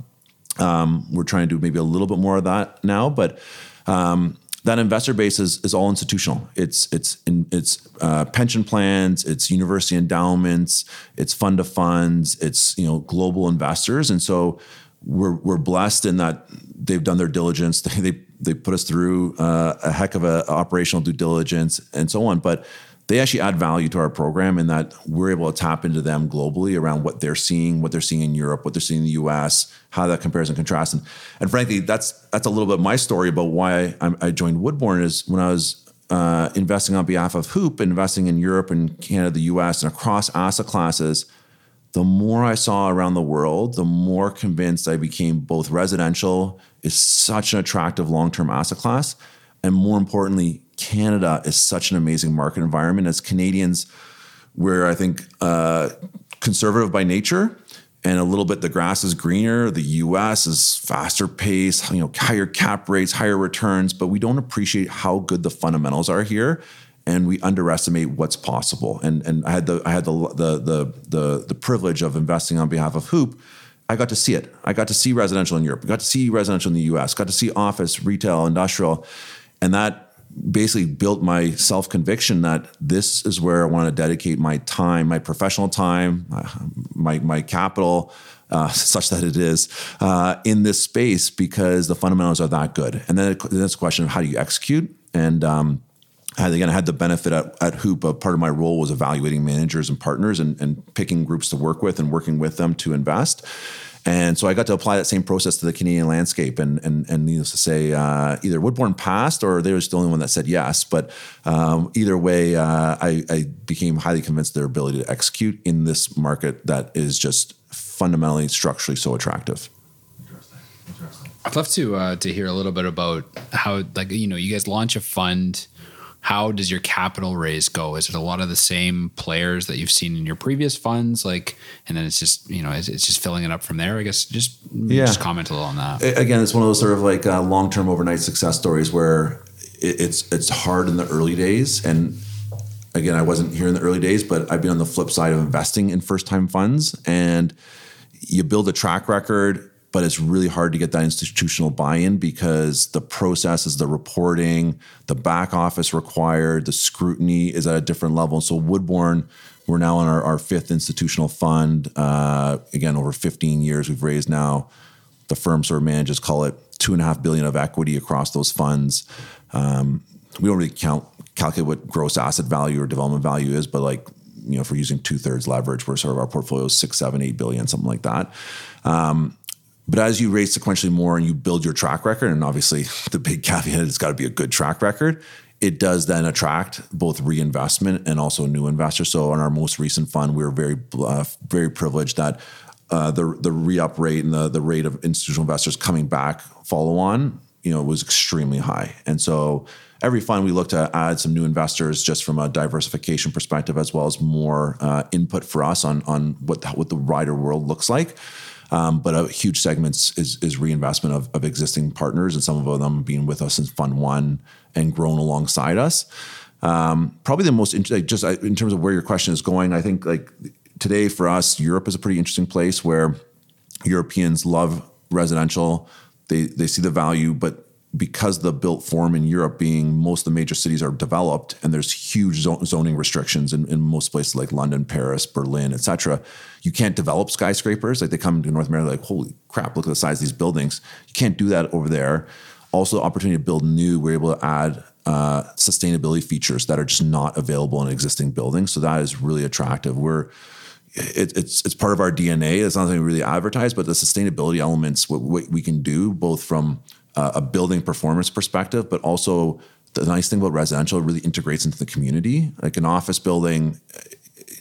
Um, we're trying to do maybe a little bit more of that now, but um, that investor base is, is all institutional. It's it's in, it's uh, pension plans, it's university endowments, it's fund of funds, it's you know global investors, and so we're we're blessed in that they've done their diligence. They they, they put us through uh, a heck of a operational due diligence and so on, but they actually add value to our program in that we're able to tap into them globally around what they're seeing, what they're seeing in Europe, what they're seeing in the US, how that compares and contrasts. And, and frankly, that's that's a little bit my story about why I, I joined Woodbourne is when I was uh, investing on behalf of HOOPP, investing in Europe and Canada, the US, and across asset classes, the more I saw around the world, the more convinced I became both residential is such an attractive long term asset class. And more importantly, Canada is such an amazing market environment. As Canadians, we're, I think, uh, conservative by nature and a little bit the grass is greener. The US is faster pace, you know, higher cap rates, higher returns, but we don't appreciate how good the fundamentals are here. And we underestimate what's possible. And and I had the I had the the the the, the privilege of investing on behalf of HOOPP. I got to see it. I got to see residential in Europe. I got to see residential in the US. Got to see office, retail, industrial, and that basically built my self conviction that this is where I want to dedicate my time, my professional time, uh, my my capital, uh, such that it is uh, in this space because the fundamentals are that good. And then, it's a question of how do you execute. And um, I, again, I had the benefit at, at HOOPP. A part of my role was evaluating managers and partners and, and picking groups to work with and working with them to invest. And so I got to apply that same process to the Canadian landscape. And and, and needless to say, uh, either Woodbourne passed or they was the only one that said yes. But um, either way, uh, I, I, became highly convinced their ability to execute in this market that is just fundamentally structurally so attractive. Interesting. Interesting. I'd love to uh, to hear a little bit about how, like, you know, you guys launch a fund. How does your capital raise go? Is it a lot of the same players that you've seen in your previous funds, like, and then it's just you know it's, it's just filling it up from there? I guess just Yeah. just comment a little on that. Again, it's one of those sort of like uh, long term overnight success stories where it, it's it's hard in the early days. And again, I wasn't here in the early days, but I've been on the flip side of investing in first time funds. And you build a track record, but it's really hard to get that institutional buy in because the processes, the reporting, the back office required, the scrutiny is at a different level. So, Woodbourne, we're now on our, our fifth institutional fund. Uh, again, over 15 years, we've raised now the firm sort of manages call it two and a half billion of equity across those funds. Um, we don't really count calculate what gross asset value or development value is, but like you know, if we're using two thirds leverage, we're sort of our portfolio is six, seven, eight billion, something like that. Um, but as you raise sequentially more and you build your track record, and obviously the big caveat it's got to be a good track record. It does then attract both reinvestment and also new investors. So on our most recent fund, we were very uh, very privileged that uh, the the re-up rate and the the rate of institutional investors coming back follow on, you know, was extremely high. And so every fund we look to add some new investors just from a diversification perspective, as well as more uh, input for us on on what the, what the wider world looks like. Um, but a huge segment is is reinvestment of, of existing partners, and some of them being with us since Fund One and grown alongside us. Um, probably the most interesting, just uh, in terms of where your question is going, I think like today for us, Europe is a pretty interesting place where Europeans love residential. They they see the value, but because the built form in Europe being most of the major cities are developed and there's huge zoning restrictions in, in most places like London, Paris, Berlin, etc. You can't develop skyscrapers. Like they come to North America, like, holy crap, look at the size of these buildings. You can't do that over there. Also, the opportunity to build new, we're able to add uh, sustainability features that are just not available in existing buildings. So that is really attractive. We're it, it's it's part of our DNA. It's not something we really advertise, but the sustainability elements, what, what we can do, both from uh, a building performance perspective, but also the nice thing about residential, really integrates into the community. Like an office building,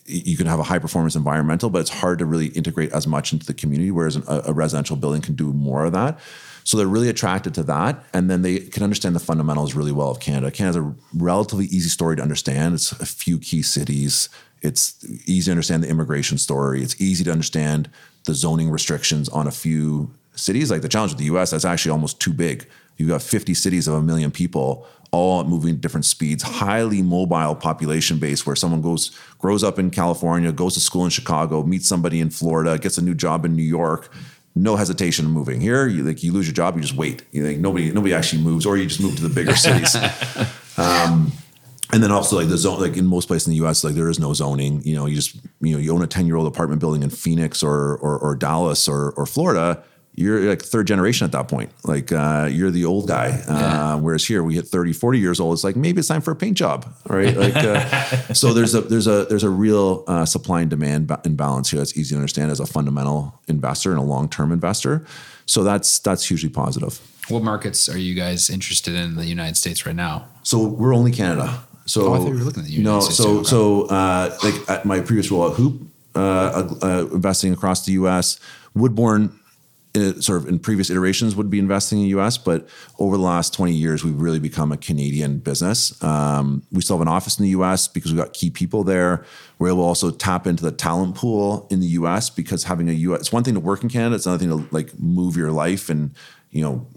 you can have a high performance environmental, but it's hard to really integrate as much into the community. Whereas a, a residential building can do more of that. So they're really attracted to that, and then they can understand the fundamentals really well of Canada. Canada's a relatively easy story to understand. It's a few key cities. It's easy to understand the immigration story. It's easy to understand the zoning restrictions on a few cities. Like the challenge with the US, that's actually almost too big. You've got 50 cities of a million people, all moving at different speeds, highly mobile population base where someone goes, grows up in California, goes to school in Chicago, meets somebody in Florida, gets a new job in New York. No hesitation in moving here. You like you lose your job, you just wait. You think nobody nobody actually moves, or you just move to the bigger cities. Um, and then also like the zone, like in most places in the U.S., like there is no zoning. You know, you just you know you own a ten year old apartment building in Phoenix or or, or Dallas or or Florida. You're like third generation at that point. Like uh, you're the old guy. Uh, whereas here we hit 30, 40 years old. It's like maybe it's time for a paint job, right? Like uh, so there's a there's a there's a real uh, supply and demand ba- imbalance here. That's easy to understand as a fundamental investor and a long term investor. So that's that's hugely positive. What markets are you guys interested in in the United States right now? So we're only Canada. So Oh, I thought you were looking at the United no. States So so uh, like at my previous role at HOOPP, uh, uh, investing across the U.S. Woodbourne. Sort of in previous iterations would be investing in the U.S., but over the last 20 years, we've really become a Canadian business. Um, we still have an office in the U.S. because we've got key people there. We're able to also tap into the talent pool in the U.S. because having a U.S. It's one thing to work in Canada. It's another thing to like move your life and you know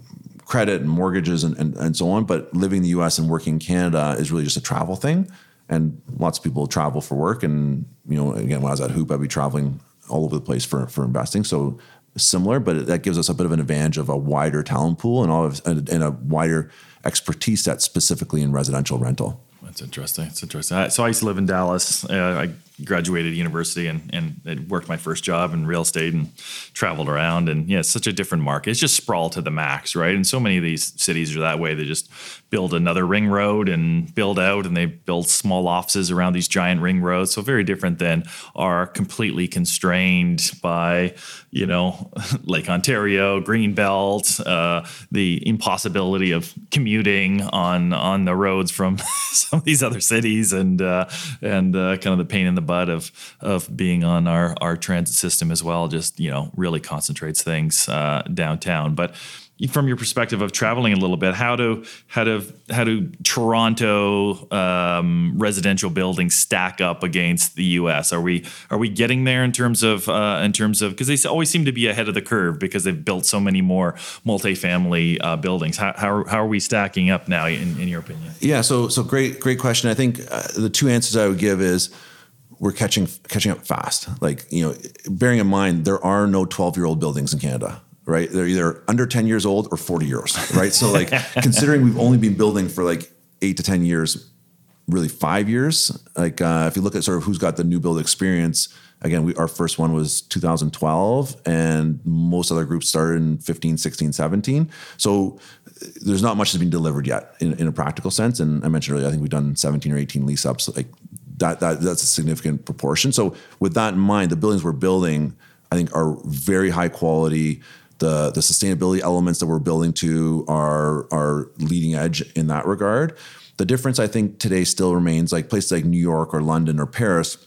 credit and mortgages and, and, and so on. But living in the US and working in Canada is really just a travel thing. And lots of people travel for work. And, you know, again, when I was at HOOPP, I'd be traveling all over the place for, for investing. So similar, but that gives us a bit of an advantage of a wider talent pool and all of, and, and a wider expertise set specifically in residential rental. That's interesting. It's interesting. So I used to live in Dallas. Uh, I graduated university and and worked my first job in real estate and traveled around. And yeah, it's such a different market. It's just sprawl to the max, right? And so many of these cities are that way. They just build another ring road and build out, and they build small offices around these giant ring roads. So very different than are completely constrained by you know Lake Ontario, Greenbelt, uh, the impossibility of commuting on on the roads from some of these other cities, and uh, and uh, kind of the pain in the butt of of being on our our transit system as well. Just you know really concentrates things uh, downtown, but from your perspective of traveling a little bit, how do how do how do Toronto um, residential buildings stack up against the U.S.? Are we are we getting there in terms of uh, in terms of because they always seem to be ahead of the curve because they've built so many more multifamily uh, buildings. How, how, how are we stacking up now, in, in your opinion? Yeah, so so great great question. I think uh, the two answers I would give is we're catching catching up fast. Like you know, bearing in mind there are no twelve year old buildings in Canada right? They're either under 10 years old or 40 years, right? So like considering we've only been building for like eight to 10 years, really five years. Like uh, if you look at sort of who's got the new build experience, again, we, our first one was 2012 and most other groups started in 15, 16, 17. So there's not much that's been delivered yet in, in a practical sense. And I mentioned earlier, I think we've done 17 or 18 lease ups. Like that, that, that's a significant proportion. So with that in mind, the buildings we're building, I think are very high quality the the sustainability elements that we're building to are are leading edge in that regard. The difference I think today still remains like places like New York or London or Paris,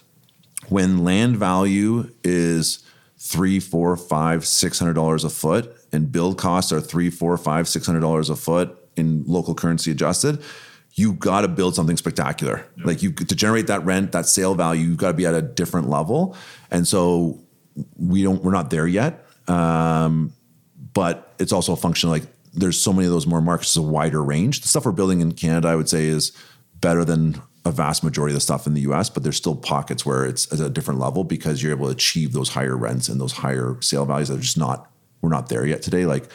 when land value is three, four, five, six hundred dollars a foot, and build costs are three, four, five, six hundred dollars a foot in local currency adjusted. You got to build something spectacular. Yep. Like you to generate that rent, that sale value, you've got to be at a different level. And so we don't, we're not there yet. Um, but it's also a function of like there's so many of those more markets, a wider range. The stuff we're building in Canada, I would say, is better than a vast majority of the stuff in the US, but there's still pockets where it's at a different level because you're able to achieve those higher rents and those higher sale values that are just not, we're not there yet today. Like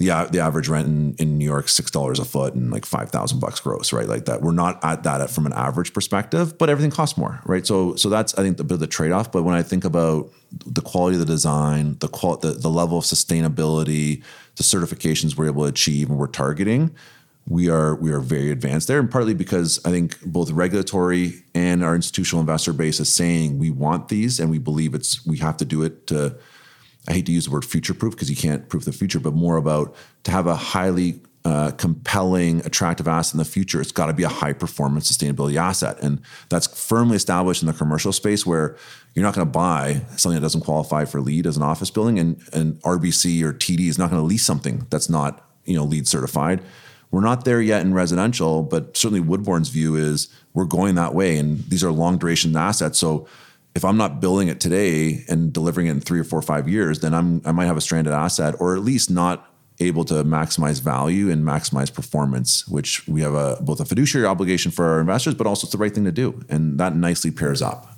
the the average rent in, in New York six dollars a foot and like five thousand bucks gross, right? Like that. We're not at that from an average perspective, but everything costs more, right? So so that's I think the bit of the trade off. But when I think about the quality of the design, the qual the, the level of sustainability, the certifications we're able to achieve and we're targeting, we are we are very advanced there, and partly because I think both regulatory and our institutional investor base is saying we want these and we believe it's we have to do it to I hate to use the word future proof because you can't prove the future, but more about to have a highly uh, compelling, attractive asset in the future, it's got to be a high performance sustainability asset. And that's firmly established in the commercial space where you're not going to buy something that doesn't qualify for LEED as an office building. And, and RBC or TD is not going to lease something that's not you know LEED certified. We're not there yet in residential, but certainly Woodbourne's view is we're going that way. And these are long duration assets. So if I'm not building it today and delivering it in three or four or five years, then I'm I might have a stranded asset, or at least not able to maximize value and maximize performance, which we have a both a fiduciary obligation for our investors, but also it's the right thing to do, and that nicely pairs up.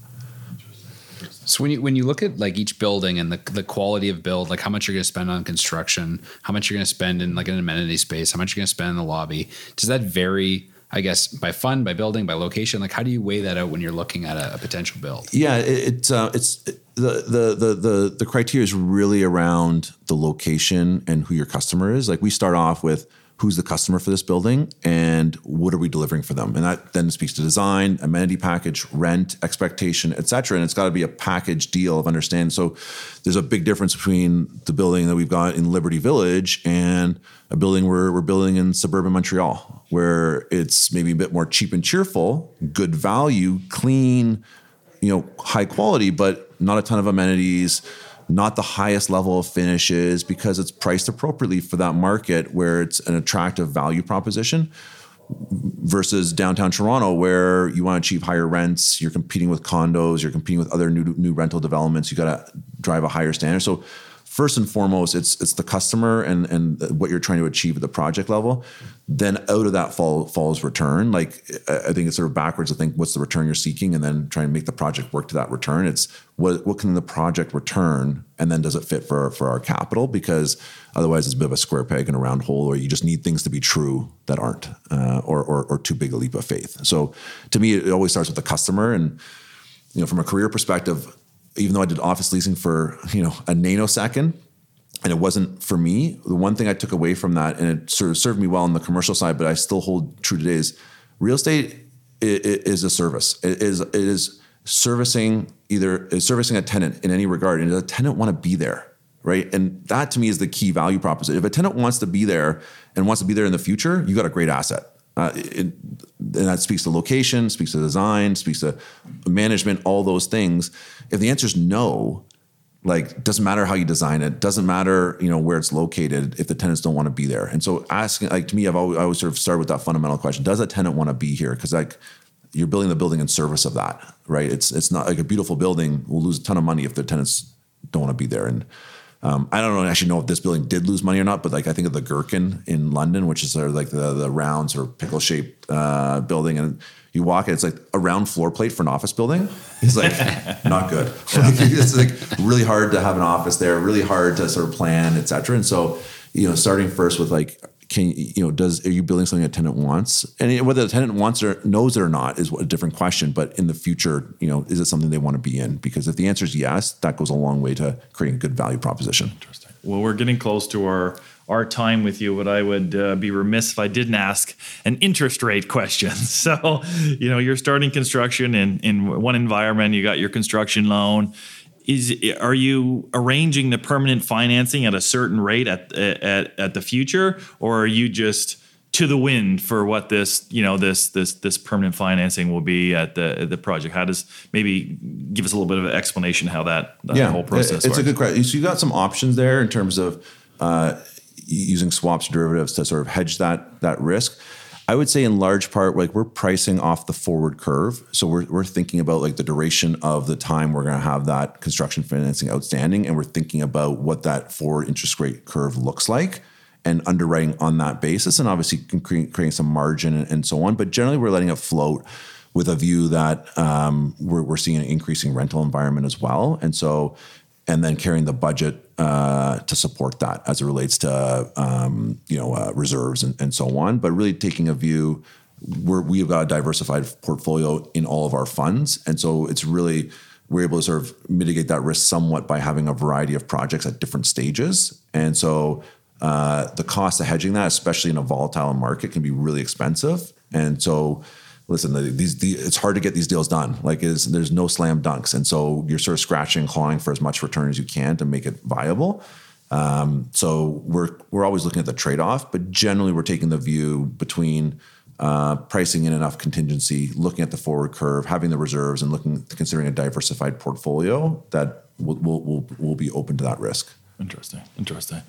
So when you when you look at like each building and the the quality of build, like how much you're going to spend on construction, how much you're going to spend in like an amenity space, how much you're going to spend in the lobby, does that vary I guess by fund, by building, by location? Like, how do you weigh that out when you're looking at a, a potential build? Yeah, it, it's uh, it's it, the, the the the the criteria is really around the location and who your customer is. Like, we start off with who's the customer for this building and what are we delivering for them and that then speaks to design amenity package rent expectation etc and it's got to be a package deal of understanding so there's a big difference between the building that we've got in liberty village and a building we're, we're building in suburban montreal where it's maybe a bit more cheap and cheerful good value clean you know high quality but not a ton of amenities not the highest level of finishes because it's priced appropriately for that market where it's an attractive value proposition versus downtown Toronto where you want to achieve higher rents, you're competing with condos, you're competing with other new new rental developments, you got to drive a higher standard. So first and foremost, it's it's the customer and and what you're trying to achieve at the project level. Then out of that fall falls return. Like I think it's sort of backwards. I think what's the return you're seeking, and then try and make the project work to that return. It's what what can the project return, and then does it fit for for our capital? Because otherwise, it's a bit of a square peg in a round hole, or you just need things to be true that aren't, uh, or, or or too big a leap of faith. So to me, it always starts with the customer, and you know, from a career perspective even though I did office leasing for you know a nanosecond, and it wasn't for me. The one thing I took away from that, and it sort of served me well on the commercial side, but I still hold true today is real estate is a service. It is it is servicing either is servicing a tenant in any regard, and does a tenant want to be there? Right. And that to me is the key value proposition. If a tenant wants to be there and wants to be there in the future, you got a great asset. Uh, it, and that speaks to location, speaks to design, speaks to management, all those things. If the answer is no, Like doesn't matter how you design it, doesn't matter you know where it's located if the tenants don't want to be there. And so asking like to me, I've always, I always sort of started with that fundamental question: Does a tenant want to be here? Because like you're building the building in service of that, right? It's it's not like a beautiful building will lose a ton of money if the tenants don't want to be there. And um, I don't actually know if this building did lose money or not, but like I think of the Gherkin in London, which is sort of like the the round sort of pickle shaped uh, building, and you walk it, it's like a round floor plate for an office building. It's like not good. Like, it's like really hard to have an office there, really hard to sort of plan, etc. And so, you know, starting first with like can you know does are you building something a tenant wants? And whether the tenant wants or knows it or not is a different question but in the future you know is it something they want to be in? Because if the answer is yes that goes a long way to creating a good value proposition. Interesting. Well we're getting close to our our time with you but i would uh, be remiss if i didn't ask an interest rate question. So you know you're starting construction in in one environment you got your construction loan is are you arranging the permanent financing at a certain rate at at at the future or are you just to the wind for what this you know this this this permanent financing will be at the the project how does maybe give us a little bit of an explanation how that, that yeah, whole process works? it's works. a good question so you got some options there in terms of uh, using swaps derivatives to sort of hedge that that risk I would say in large part, like we're pricing off the forward curve. So we're, we're thinking about like the duration of the time we're going to have that construction financing outstanding. And we're thinking about what that forward interest rate curve looks like and underwriting on that basis. And obviously creating some margin and, and so on. But generally, we're letting it float with a view that um, we're, we're seeing an increasing rental environment as well. And so and then carrying the budget uh, to support that as it relates to um, you know uh, reserves and, and, so on. But really taking a view where we've got a diversified portfolio in all of our funds, and so it's really we're able to sort of mitigate that risk somewhat by having a variety of projects at different stages. And so uh, the cost of hedging that, especially in a volatile market, can be really expensive. And so listen, these, these, it's hard to get these deals done. Like, is there's no slam dunks, and so you're sort of scratching and clawing for as much return as you can to make it viable. Um, so we're we're always looking at the trade off, but generally we're taking the view between uh, pricing in enough contingency, looking at the forward curve, having the reserves, and looking considering a diversified portfolio that will will will, will be open to that risk. Interesting. Interesting.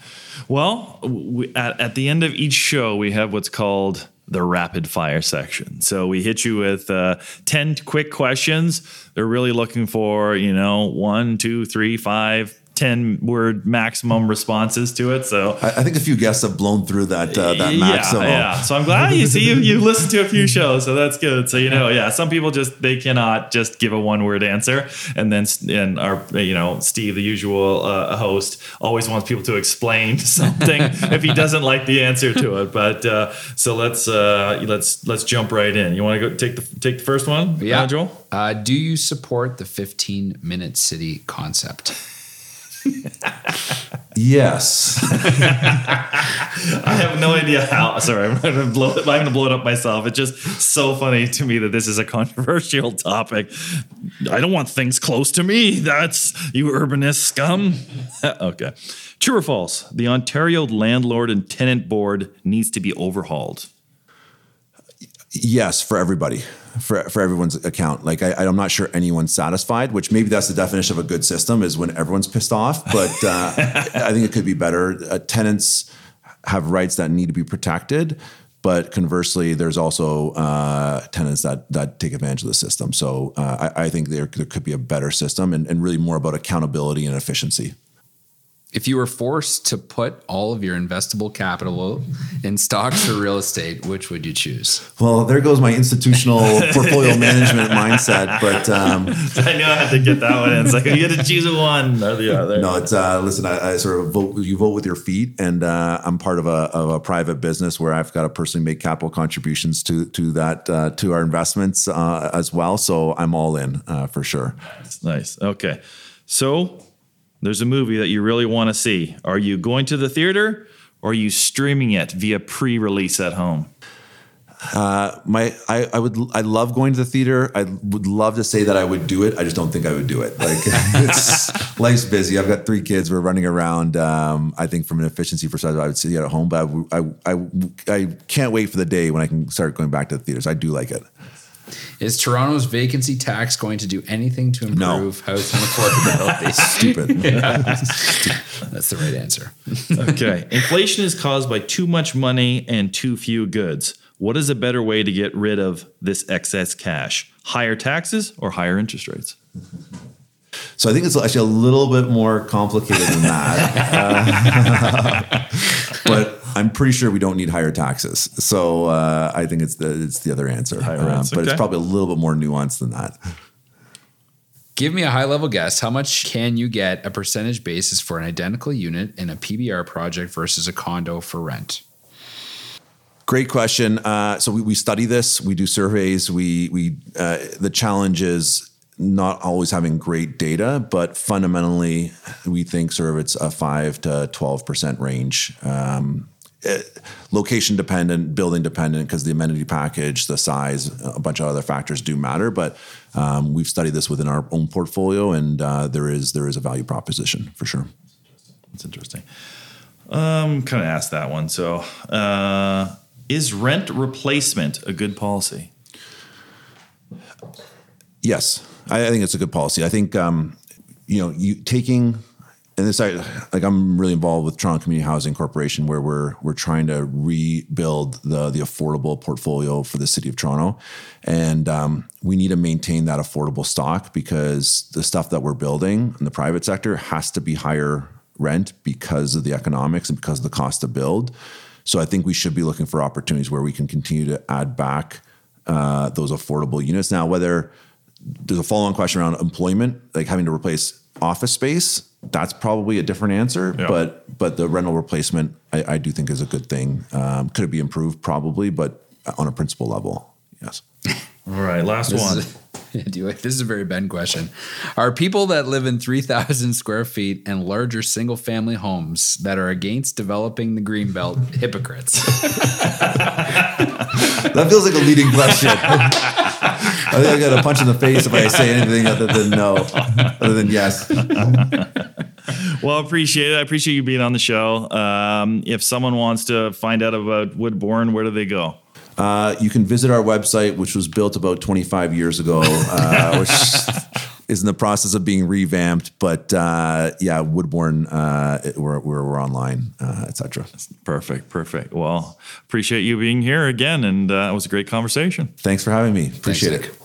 Well, we, at, at the end of each show, we have what's called the rapid fire section. So we hit you with uh, 10 quick questions. They're really looking for, you know, one, two, three, five, 10 word maximum responses to it. So I, I think a few guests have blown through that uh, that yeah, maximum. Yeah. So I'm glad you see you you listened to a few shows. So that's good. So you know, yeah, some people just they cannot just give a one word answer. And then and our you know, Steve, the usual uh, host, always wants people to explain something if he doesn't like the answer to it. But uh, so let's uh, let's let's jump right in. You want to go take the take the first one? Yeah, uh, Joel. Uh, do you support the 15 minute city concept? Yes. I have no idea how. Sorry, I'm going to blow it. I'm going to blow it up myself. It's just so funny to me that this is a controversial topic. I don't want things close to me. That's you urbanist scum. okay. True or false? The Ontario Landlord and Tenant Board needs to be overhauled. Yes, for everybody for for everyone's account. Like I, I'm not sure anyone's satisfied, which maybe that's the definition of a good system is when everyone's pissed off. But uh, I think it could be better. Uh, tenants have rights that need to be protected, but conversely, there's also uh, tenants that that take advantage of the system. So uh, I, I, think there, there could be a better system and, and really more about accountability and efficiency. If you were forced to put all of your investable capital in stocks or real estate, which would you choose? Well, there goes my institutional portfolio management mindset. But um, I knew I had to get that one. In. It's like you had to choose one or the other. No, it's uh, listen. I, I, sort of vote. You vote with your feet, and uh, I'm part of a, of a private business where I've got to personally make capital contributions to to that uh, to our investments uh, as well. So I'm all in uh, for sure. Nice. Okay, so there's a movie that you really want to see. Are you going to the theater or are you streaming it via pre-release at home? Uh, my I, I would I love going to the theater. I would love to say that I would do it. I just don't think I would do it. Like it's life's busy. I've got three kids. We're running around. Um, I think from an efficiency perspective, I would sit at home. But I, I, I I can't wait for the day when I can start going back to the theaters. I do like it. Is Toronto's vacancy tax going to do anything to No. improve housing affordability? Stupid. That's the right answer. Okay. Inflation is caused by too much money and too few goods. What is a better way to get rid of this excess cash? Higher taxes or higher interest rates? So I think it's actually a little bit more complicated than that. Uh, but I'm pretty sure we don't need higher taxes. So uh, I think it's the it's the other answer. Higher Um, rents, but it's probably a little bit more nuanced than that. Give me a high level guess. How much can you get a percentage basis for an identical unit in a PBR project versus a condo for rent? Great question. Uh, so we, we study this. We do surveys. We we uh, the challenge is not always having great data, but fundamentally, we think sort of it's a five to twelve percent range. Um, it- location dependent, building dependent, because the amenity package, the size, a bunch of other factors do matter. But um, we've studied this within our own portfolio, and uh, there is there is a value proposition for sure. That's interesting. Um, kind of asked that one. So, uh, is rent replacement a good policy? Yes, I, I think it's a good policy. I think um, you know you taking and this I like I'm really involved with Toronto Community Housing Corporation where we're we're trying to rebuild the the affordable portfolio for the city of Toronto, and um, we need to maintain that affordable stock because the stuff that we're building in the private sector has to be higher rent because of the economics and because of the cost to build. So I think we should be looking for opportunities where we can continue to add back uh, those affordable units. Now, whether there's a follow-on question around employment, like having to replace office space. That's probably a different answer, Yeah. but but the rental replacement, I, I do think is a good thing. Um, could it be improved? Probably, but on a principle level, yes. All right, last This one. is, do you- this is a very Ben question. Are people that live in 3,000 square feet and larger single family homes that are against developing the Greenbelt hypocrites? That feels like a leading question. I think I got a punch in the face if I say anything other than no, other than yes. Well, I appreciate it. I appreciate you being on the show. Um, if someone wants to find out about Woodbourne, where do they go? Uh, you can visit our website, which was built about 25 years ago, uh, which is in the process of being revamped. But uh, yeah, Woodbourne, uh, it- we're, we're, we're online, uh, etc. Perfect, perfect. Well, appreciate you being here again, and uh, it was a great conversation. Thanks for having me. Appreciate Thanks, it. Nick.